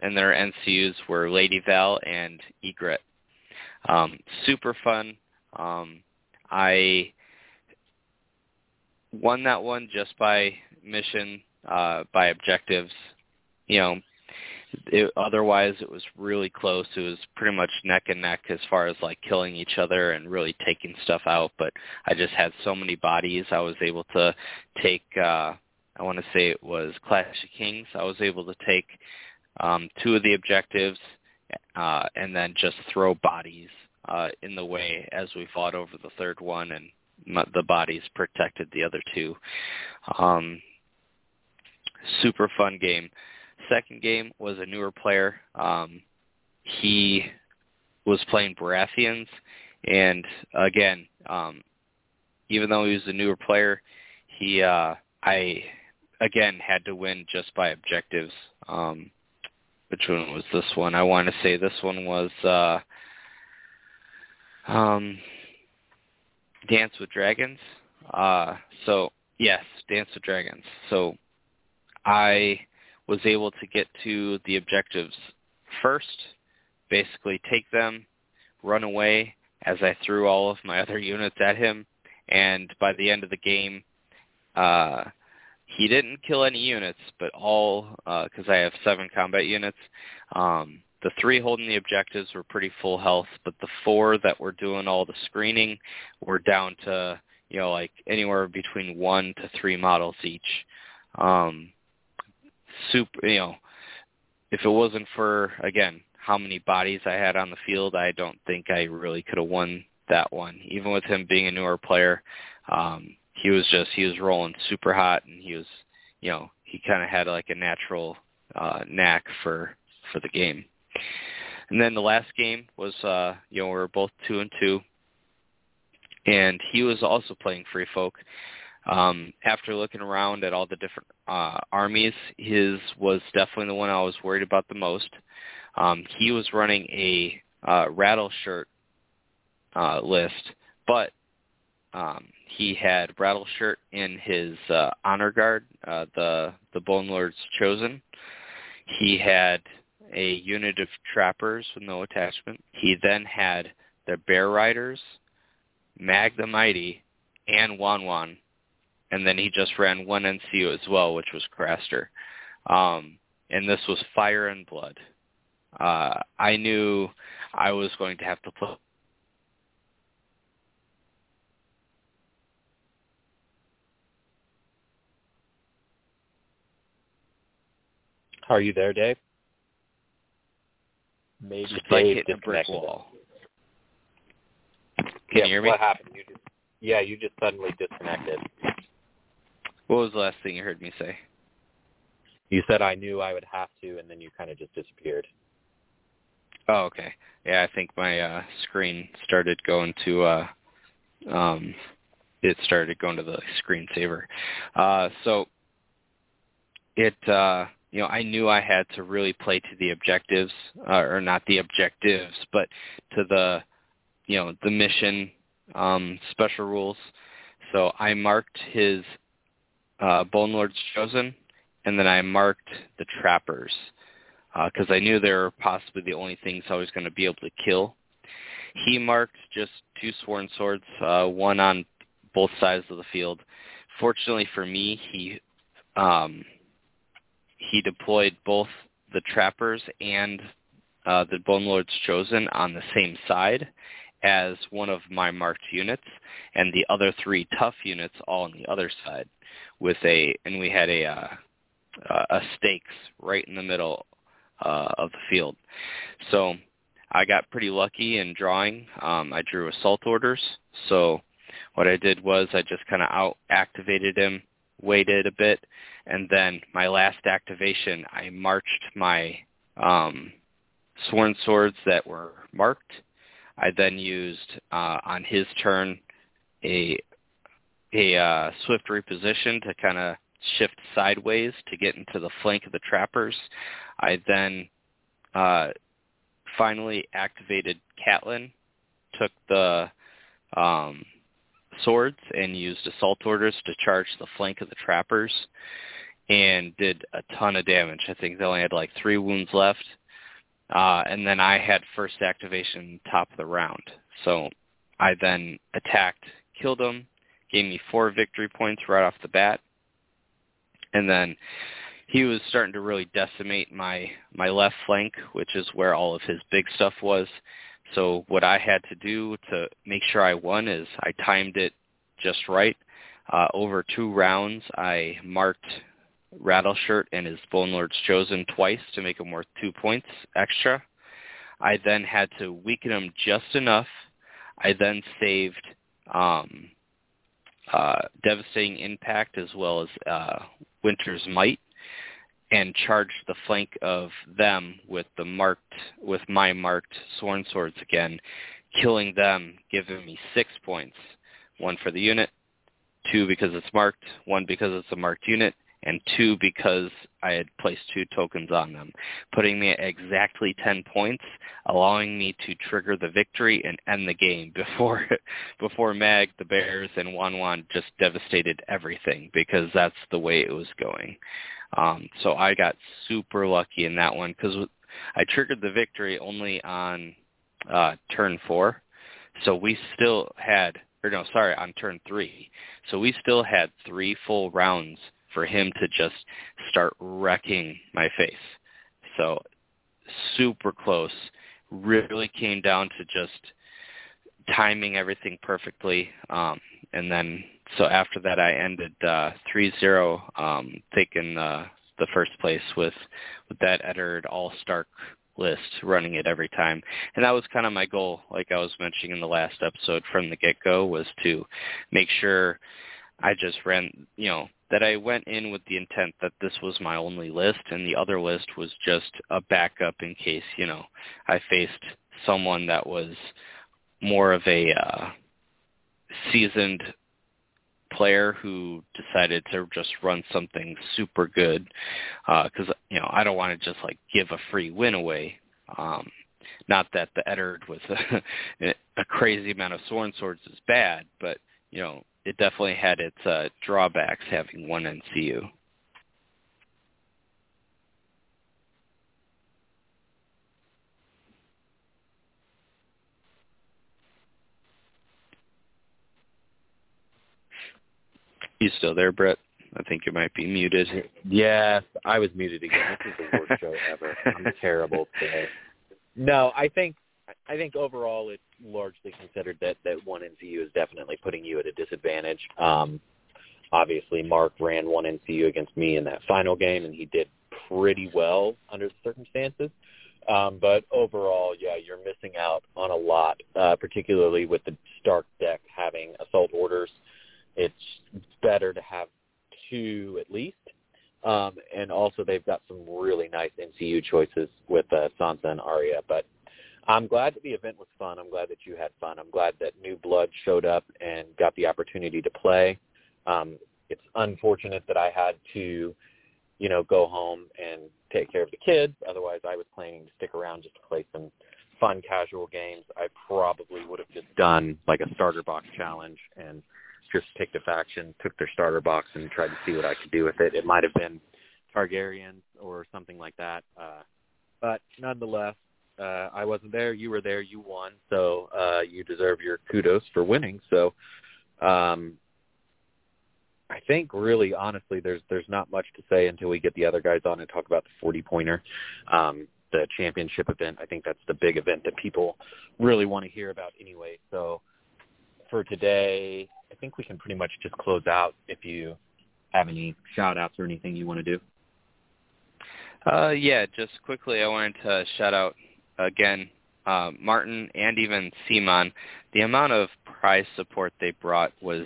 and their NCUs were Lady Val and Ygritte. Um, super fun. Um, I won that one just by mission, uh, by objectives. You know, it, otherwise it was really close. It was pretty much neck and neck as far as like killing each other and really taking stuff out. But I just had so many bodies. I was able to take. uh I want to say it was Clash of Kings. I was able to take um, two of the objectives uh, and then just throw bodies uh, in the way as we fought over the third one and the bodies protected the other two. Um, super fun game. Second game was a newer player. Um, he was playing Baratheons, and again, um, even though he was a newer player, he uh, I again had to win just by objectives. Um, which one was this one? I want to say this one was uh, um, Dance with Dragons. Uh, so yes, Dance with Dragons. So I was able to get to the objectives first, basically take them, run away as I threw all of my other units at him, and by the end of the game, uh, he didn't kill any units, but all because uh, I have seven combat units. Um, the three holding the objectives were pretty full health, but the four that were doing all the screening were down to you know like anywhere between one to three models each. Um, super, you know, if it wasn't for again how many bodies I had on the field, I don't think I really could have won that one. Even with him being a newer player, um, he was just he was rolling super hot, and he was, you know, he kind of had like a natural uh, knack for for the game. And then the last game was, uh, you know, we were both two and two, and he was also playing Free Folk. Um, after looking around at all the different uh, armies, his was definitely the one I was worried about the most. Um, he was running a uh, rattle shirt uh, list, but um, he had rattle shirt in his uh, honor guard, uh, the the Bone Lord's chosen. He had a unit of trappers with no attachment. He then had the Bear Riders, Mag the Mighty, and Wun Wun and then he just ran one NCO as well, which was Craster. Um, and this was Fire and Blood. Uh, I knew I was going to have to put Are you there, Dave? Maybe Dave like hitting a brick wall. Can yeah, you hear me? What happened? You just yeah, you just suddenly disconnected. What was the last thing you heard me say? You said I knew I would have to, and then you kind of just disappeared. Oh, okay. Yeah, I think my uh, screen started going to uh, um, it started going to the screensaver. Uh, so it uh, you know I knew I had to really play to the objectives, uh, or not the objectives, but to the you know the mission um, special rules. So I marked his uh, Bone Lord's Chosen, and then I marked the Trappers because uh, I knew they were possibly the only things I was going to be able to kill. He marked just two Sworn Swords, uh, one on both sides of the field. Fortunately for me, he um, he deployed both the Trappers and uh, the Bone Lord's Chosen on the same side as one of my marked units, and the other three tough units all on the other side with a and we had a uh, a stakes right in the middle uh, of the field. So I got pretty lucky in drawing. Um, I drew assault orders. So what I did was I just kind of out activated him, waited a bit, and then my last activation I marched my um, sworn swords that were marked. I then used uh, on his turn a a uh, swift reposition to kind of shift sideways to get into the flank of the trappers. I then uh, finally activated Catelyn, took the um, swords and used assault orders to charge the flank of the trappers and did a ton of damage. I think they only had like three wounds left. Uh, and then I had first activation top of the round. So I then attacked, killed them, gave me four victory points right off the bat. And then he was starting to really decimate my my left flank, which is where all of his big stuff was. So what I had to do to make sure I won is I timed it just right. Uh, over two rounds, I marked Rattleshirt and his Bone Lord's Chosen twice to make him worth two points extra. I then had to weaken him just enough. I then saved um, uh, devastating impact as well as uh, Winter's Might, and charged the flank of them with the marked with my marked Sworn Swords again, killing them, giving me six points. One for the unit, two because it's marked, one because it's a marked unit, and two because I had placed two tokens on them, putting me at exactly 10 points, allowing me to trigger the victory and end the game before before Mag, the Bears, and Wun Wun just devastated everything because that's the way it was going. Um, so I got super lucky in that one because I triggered the victory only on uh, turn four. So we still had, or no, sorry, on turn three. So we still had three full rounds for him to just start wrecking my face. So super close. Really came down to just timing everything perfectly. Um, and then so after that I ended uh, 3-0, um, taking uh, the first place with with that Eddard All Stark list, running it every time. And that was kind of my goal, like I was mentioning in the last episode from the get-go, was to make sure I just ran, you know, that I went in with the intent that this was my only list and the other list was just a backup in case, you know, I faced someone that was more of a uh, seasoned player who decided to just run something super good because uh, you know I don't want to just like give a free win away. Um, not that the Eddard with a, a crazy amount of sworn swords is bad, but you know it definitely had its uh, drawbacks having one NCU. You still there, Brett? I think you might be muted. Yes, I was muted again. This is the worst show ever. I'm terrible today. No, I think I think overall it's largely considered that that one NCU is definitely putting you at a disadvantage. Um, obviously, Mark ran one NCU against me in that final game, and he did pretty well under the circumstances. Um, but overall, yeah, you're missing out on a lot, uh, particularly with the Stark deck having assault orders. It's better to have two at least. Um, and also they've got some really nice NCU choices with uh, Sansa and Arya. But I'm glad that the event was fun. I'm glad that you had fun. I'm glad that new blood showed up and got the opportunity to play. Um, it's unfortunate that I had to, you know, go home and take care of the kids. Otherwise, I was planning to stick around just to play some fun casual games. I probably would have just done like a starter box challenge and just picked a faction, took their starter box, and tried to see what I could do with it. It might have been Targaryens or something like that. Uh, but nonetheless, uh, I wasn't there. You were there. You won. So uh, you deserve your kudos for winning. So um, I think really honestly there's there's not much to say until we get the other guys on and talk about the 40 pointer. Um, the championship event. I think that's the big event that people really want to hear about anyway. So for today, I think we can pretty much just close out if you have any shout outs or anything you want to do. Uh, yeah, just quickly, I wanted to shout out again uh, Martin and even Simon. The amount of prize support they brought was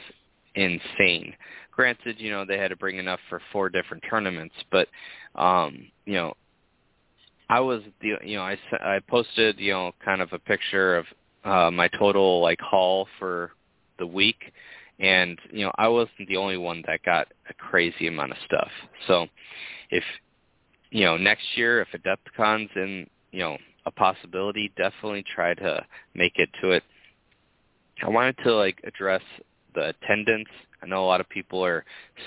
insane. Granted, you know they had to bring enough for four different tournaments, but um, you know, I was the you know I I posted you know kind of a picture of uh, my total like haul for the week, and you know I wasn't the only one that got a crazy amount of stuff. So if you know next year if Adepticon's in you know a possibility, definitely try to make it to it. I wanted to like address the attendance. I know a lot of people are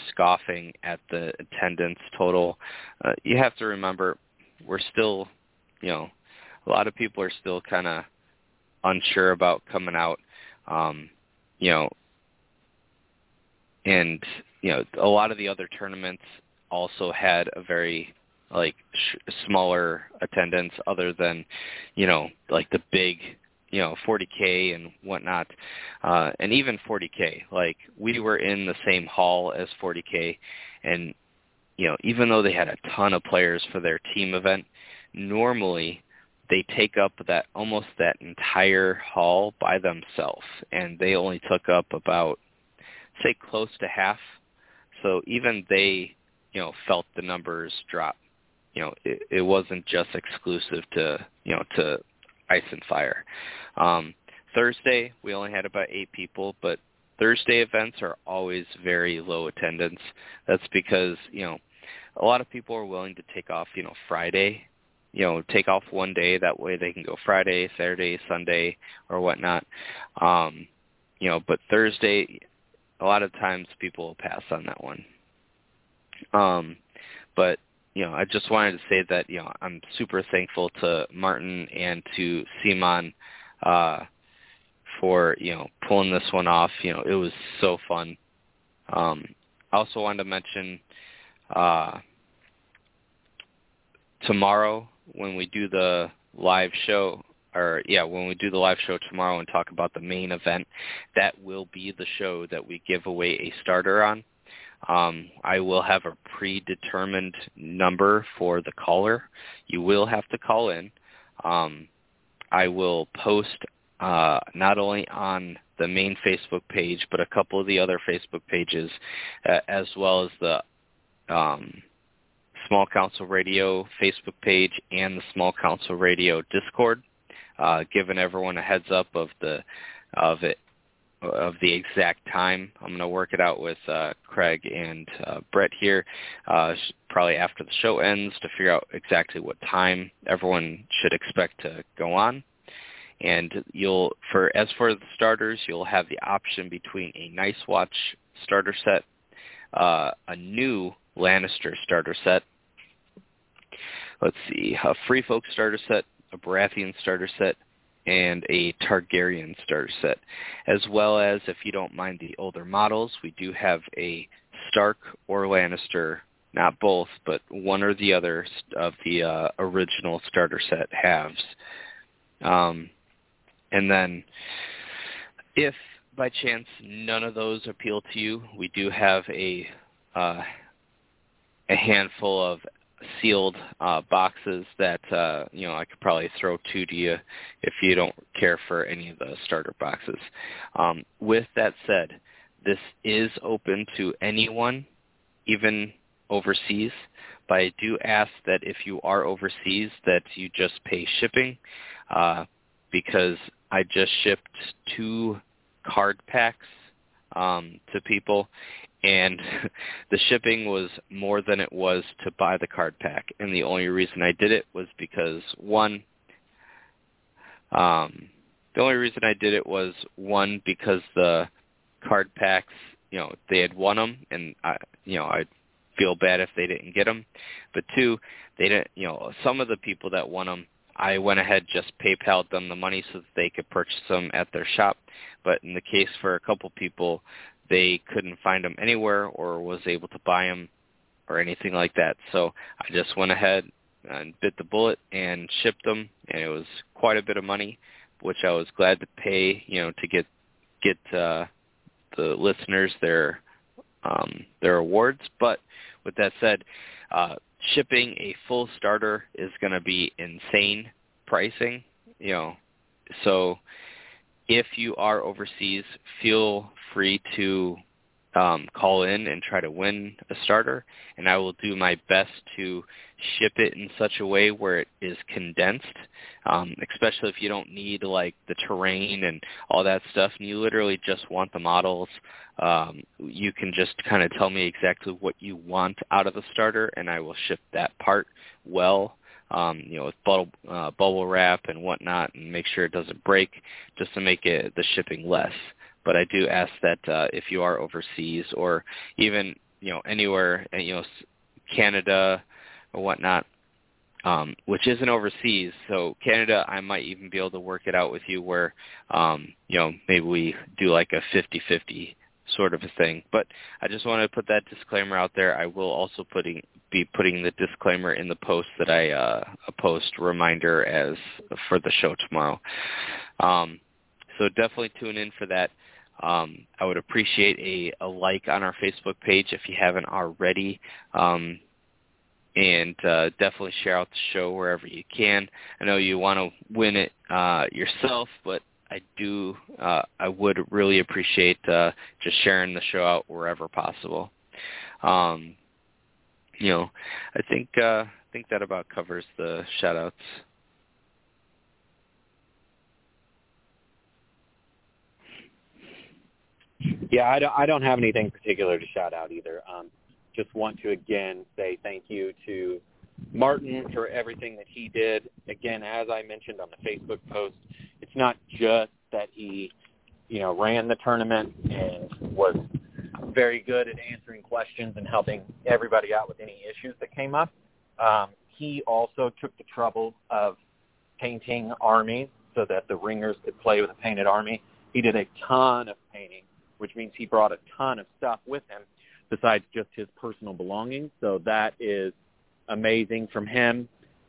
scoffing at the attendance total. Uh, you have to remember we're still, you know, a lot of people are still kind of unsure about coming out. Um, you know, and you know a lot of the other tournaments also had a very like sh- smaller attendance other than you know like the big you know 40k and whatnot uh and even 40k like we were in the same hall as 40k and you know even though they had a ton of players for their team event normally they take up that almost that entire hall by themselves. And they only took up about say close to half. So even they you know felt the numbers drop. You know it, it wasn't just exclusive to you know to ice and fire. Um thursday we only had about eight people but Thursday events are always very low attendance. That's because you know a lot of people are willing to take off you know Friday, you know take off one day that way they can go Friday, Saturday, Sunday, or whatnot. Um, you know, but Thursday, a lot of times people will pass on that one. Um, but you know, I just wanted to say that you know I'm super thankful to Martin and to Simon uh, for you know pulling this one off. You know, it was so fun. Um, I also wanted to mention uh, tomorrow when we do the live show or yeah, when we do the live show tomorrow and talk about the main event, that will be the show that we give away a starter on. Um, I will have a predetermined number for the caller. You will have to call in. Um, I will post uh, not only on the main Facebook page, but a couple of the other Facebook pages, uh, as well as the um, Small Council Radio Facebook page and the Small Council Radio Discord, uh, giving everyone a heads up of the of it of the exact time. I'm going to work it out with uh, Craig and uh, Brett here, uh, probably after the show ends, to figure out exactly what time everyone should expect to go on. And you'll, for as for the starters, you'll have the option between a Night's Watch starter set, uh, a new Lannister starter set. Let's see, a Free Folk starter set, a Baratheon starter set, and a Targaryen starter set. As well as, if you don't mind the older models, we do have a Stark or Lannister, not both, but one or the other of the uh, original starter set halves. Um, and then if by chance none of those appeal to you, we do have a uh, a handful of sealed uh, boxes that uh, you know I could probably throw two to you if you don't care for any of the starter boxes. Um, with that said, this is open to anyone, even overseas. But I do ask that if you are overseas, that you just pay shipping, uh, because I just shipped two card packs um, to people, and the shipping was more than it was to buy the card pack. And the only reason I did it was because one, um, the only reason I did it was one because the card packs, you know, they had won them, and I, you know, I'd feel bad if they didn't get them. But two, they didn't, you know, some of the people that won them I went ahead just PayPal'd them the money so that they could purchase them at their shop. But in the case for a couple people, they couldn't find them anywhere or was able to buy them or anything like that. So I just went ahead and bit the bullet and shipped them, and it was quite a bit of money, which I was glad to pay, you know, to get get uh, the listeners their um, their awards. But with that said, uh, shipping a full starter is going to be insane pricing, you know. So if you are overseas, feel free to um, call in and try to win a starter, and I will do my best to ship it in such a way where it is condensed, um, especially if you don't need like the terrain and all that stuff, and you literally just want the models. Um, you can just kind of tell me exactly what you want out of the starter, and I will ship that part well um, you know, with bubble, uh, bubble wrap and whatnot, and make sure it doesn't break, just to make it the shipping less. But I do ask that uh, if you are overseas or even you know anywhere, uh, you know, Canada or whatnot, um, which isn't overseas. So Canada, I might even be able to work it out with you where, um, you know, maybe we do like a 50-50 sort of a thing. But I just want to put that disclaimer out there. I will also putting be putting the disclaimer in the post that I uh, post reminder as for the show tomorrow. Um, so definitely tune in for that. Um, I would appreciate a, a like on our Facebook page if you haven't already. Um, and uh, definitely share out the show wherever you can. I know you want to win it uh, yourself, but I do uh, I would really appreciate uh, just sharing the show out wherever possible. Um, you know, I think uh, I think that about covers the shout outs. Yeah, I don't, I don't have anything particular to shout out either. Um, just want to again say thank you to Martin for everything that he did. Again, as I mentioned on the Facebook post, it's not just that he, you know, ran the tournament and was very good at answering questions and helping everybody out with any issues that came up. Um, he also took the trouble of painting armies so that the ringers could play with a painted army. He did a ton of painting, which means he brought a ton of stuff with him besides just his personal belongings. So that is amazing from him.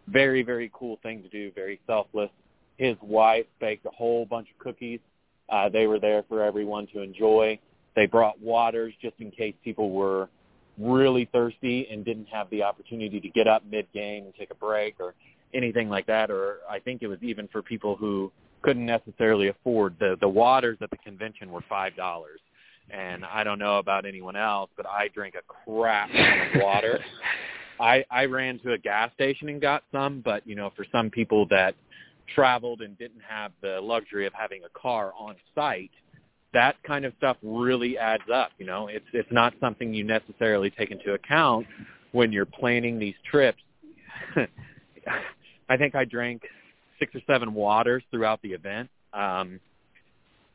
Very, very cool thing to do, very selfless. His wife baked a whole bunch of cookies. Uh, they were there for everyone to enjoy. They brought waters just in case people were really thirsty and didn't have the opportunity to get up mid-game and take a break or anything like that. Or I think it was even for people who couldn't necessarily afford the the waters at the convention were five dollars. And I don't know about anyone else, but I drink a crap ton of water. I I ran to a gas station and got some, but you know, for some people that traveled and didn't have the luxury of having a car on site, that kind of stuff really adds up. You know, it's it's not something you necessarily take into account when you're planning these trips. I think I drank six or seven waters throughout the event. Um,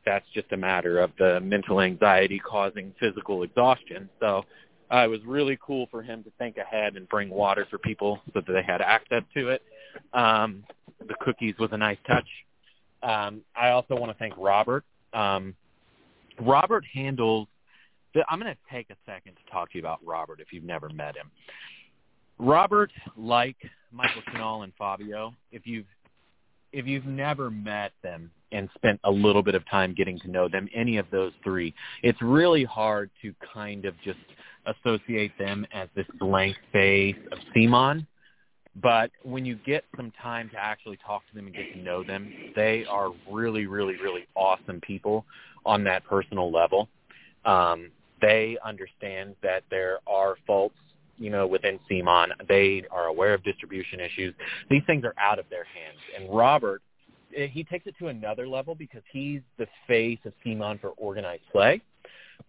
that's just a matter of the mental anxiety causing physical exhaustion. So uh, it was really cool for him to think ahead and bring water for people so that they had access to it. Um, the cookies was a nice touch. Um, I also want to thank Robert. Um, Robert handles. The, I'm going to take a second to talk to you about Robert if you've never met him. Robert, like Michael Shinall and Fabio, if you've if you've never met them and spent a little bit of time getting to know them, any of those three, it's really hard to kind of just associate them as this blank face of CMON. But when you get some time to actually talk to them and get to know them, they are really, really, really awesome people on that personal level. Um, they understand that there are faults, you know, within CMON. They are aware of distribution issues. These things are out of their hands. And Robert, eh, he takes it to another level because he's the face of CMON for organized play.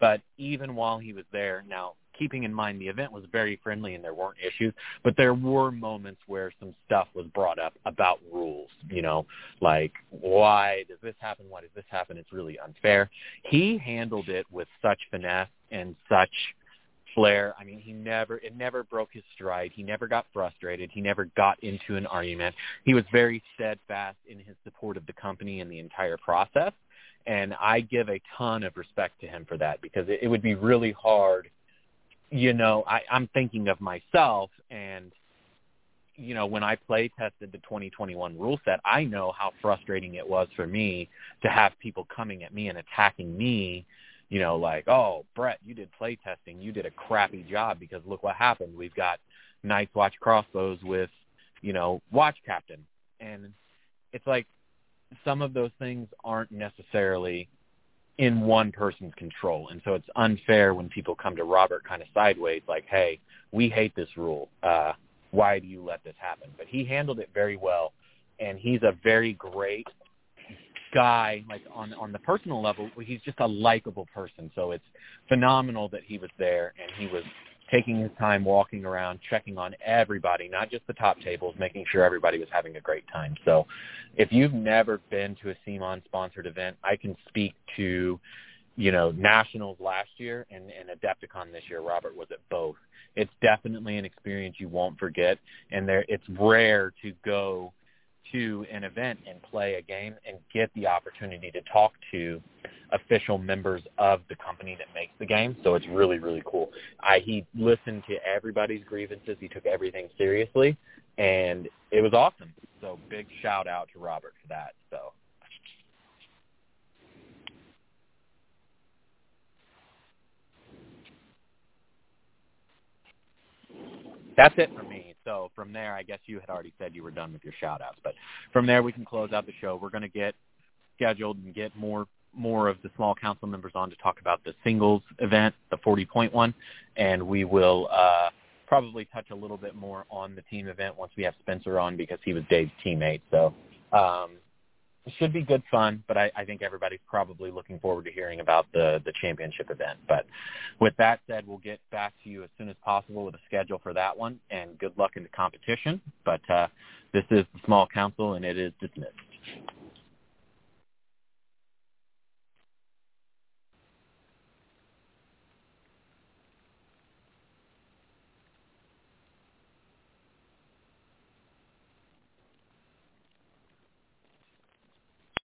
But even while he was there, now keeping in mind the event was very friendly and there weren't issues, but there were moments where some stuff was brought up about rules, you know, like why does this happen? Why does this happen? It's really unfair. He handled it with such finesse and such flair. I mean, he never it never broke his stride. He never got frustrated. He never got into an argument. He was very steadfast in his support of the company and the entire process. And I give a ton of respect to him for that because it, it would be really hard you know, I, I'm thinking of myself and you know, when I play tested the 2021 rule set, I know how frustrating it was for me to have people coming at me and attacking me, you know, like, oh, Brett, you did play testing. You did a crappy job because look what happened. We've got Night's Watch crossbows with, you know, Watch Captain. And it's like some of those things aren't necessarily in one person's control. And so it's unfair when people come to Robert kind of sideways, like, hey, we hate this rule. Uh, why do you let this happen? But he handled it very well, and he's a very great guy. Like on on the personal level, he's just a likable person. So it's phenomenal that he was there, and he was taking his time walking around, checking on everybody, not just the top tables, making sure everybody was having a great time. So if you've never been to a CMON sponsored event, I can speak to, you know, Nationals last year and, and Adepticon this year. Robert was at both. It's definitely an experience you won't forget, and there it's rare to go to an event and play a game and get the opportunity to talk to official members of the company that makes the game. So it's really, really cool. I, he listened to everybody's grievances. He took everything seriously, and it was awesome. So big shout out to Robert for that. So. That's it for me. So from there, I guess you had already said you were done with your shout outs. But from there, we can close out the show. We're going to get scheduled and get more more of the small council members on to talk about the singles event, the 40-point one, and we will uh, probably touch a little bit more on the team event once we have Spencer on because he was Dave's teammate. So um, should be good fun, but I, I think everybody's probably looking forward to hearing about the the championship event. But with that said, we'll get back to you as soon as possible with a schedule for that one, and good luck in the competition. But uh, this is the small council, and it is dismissed.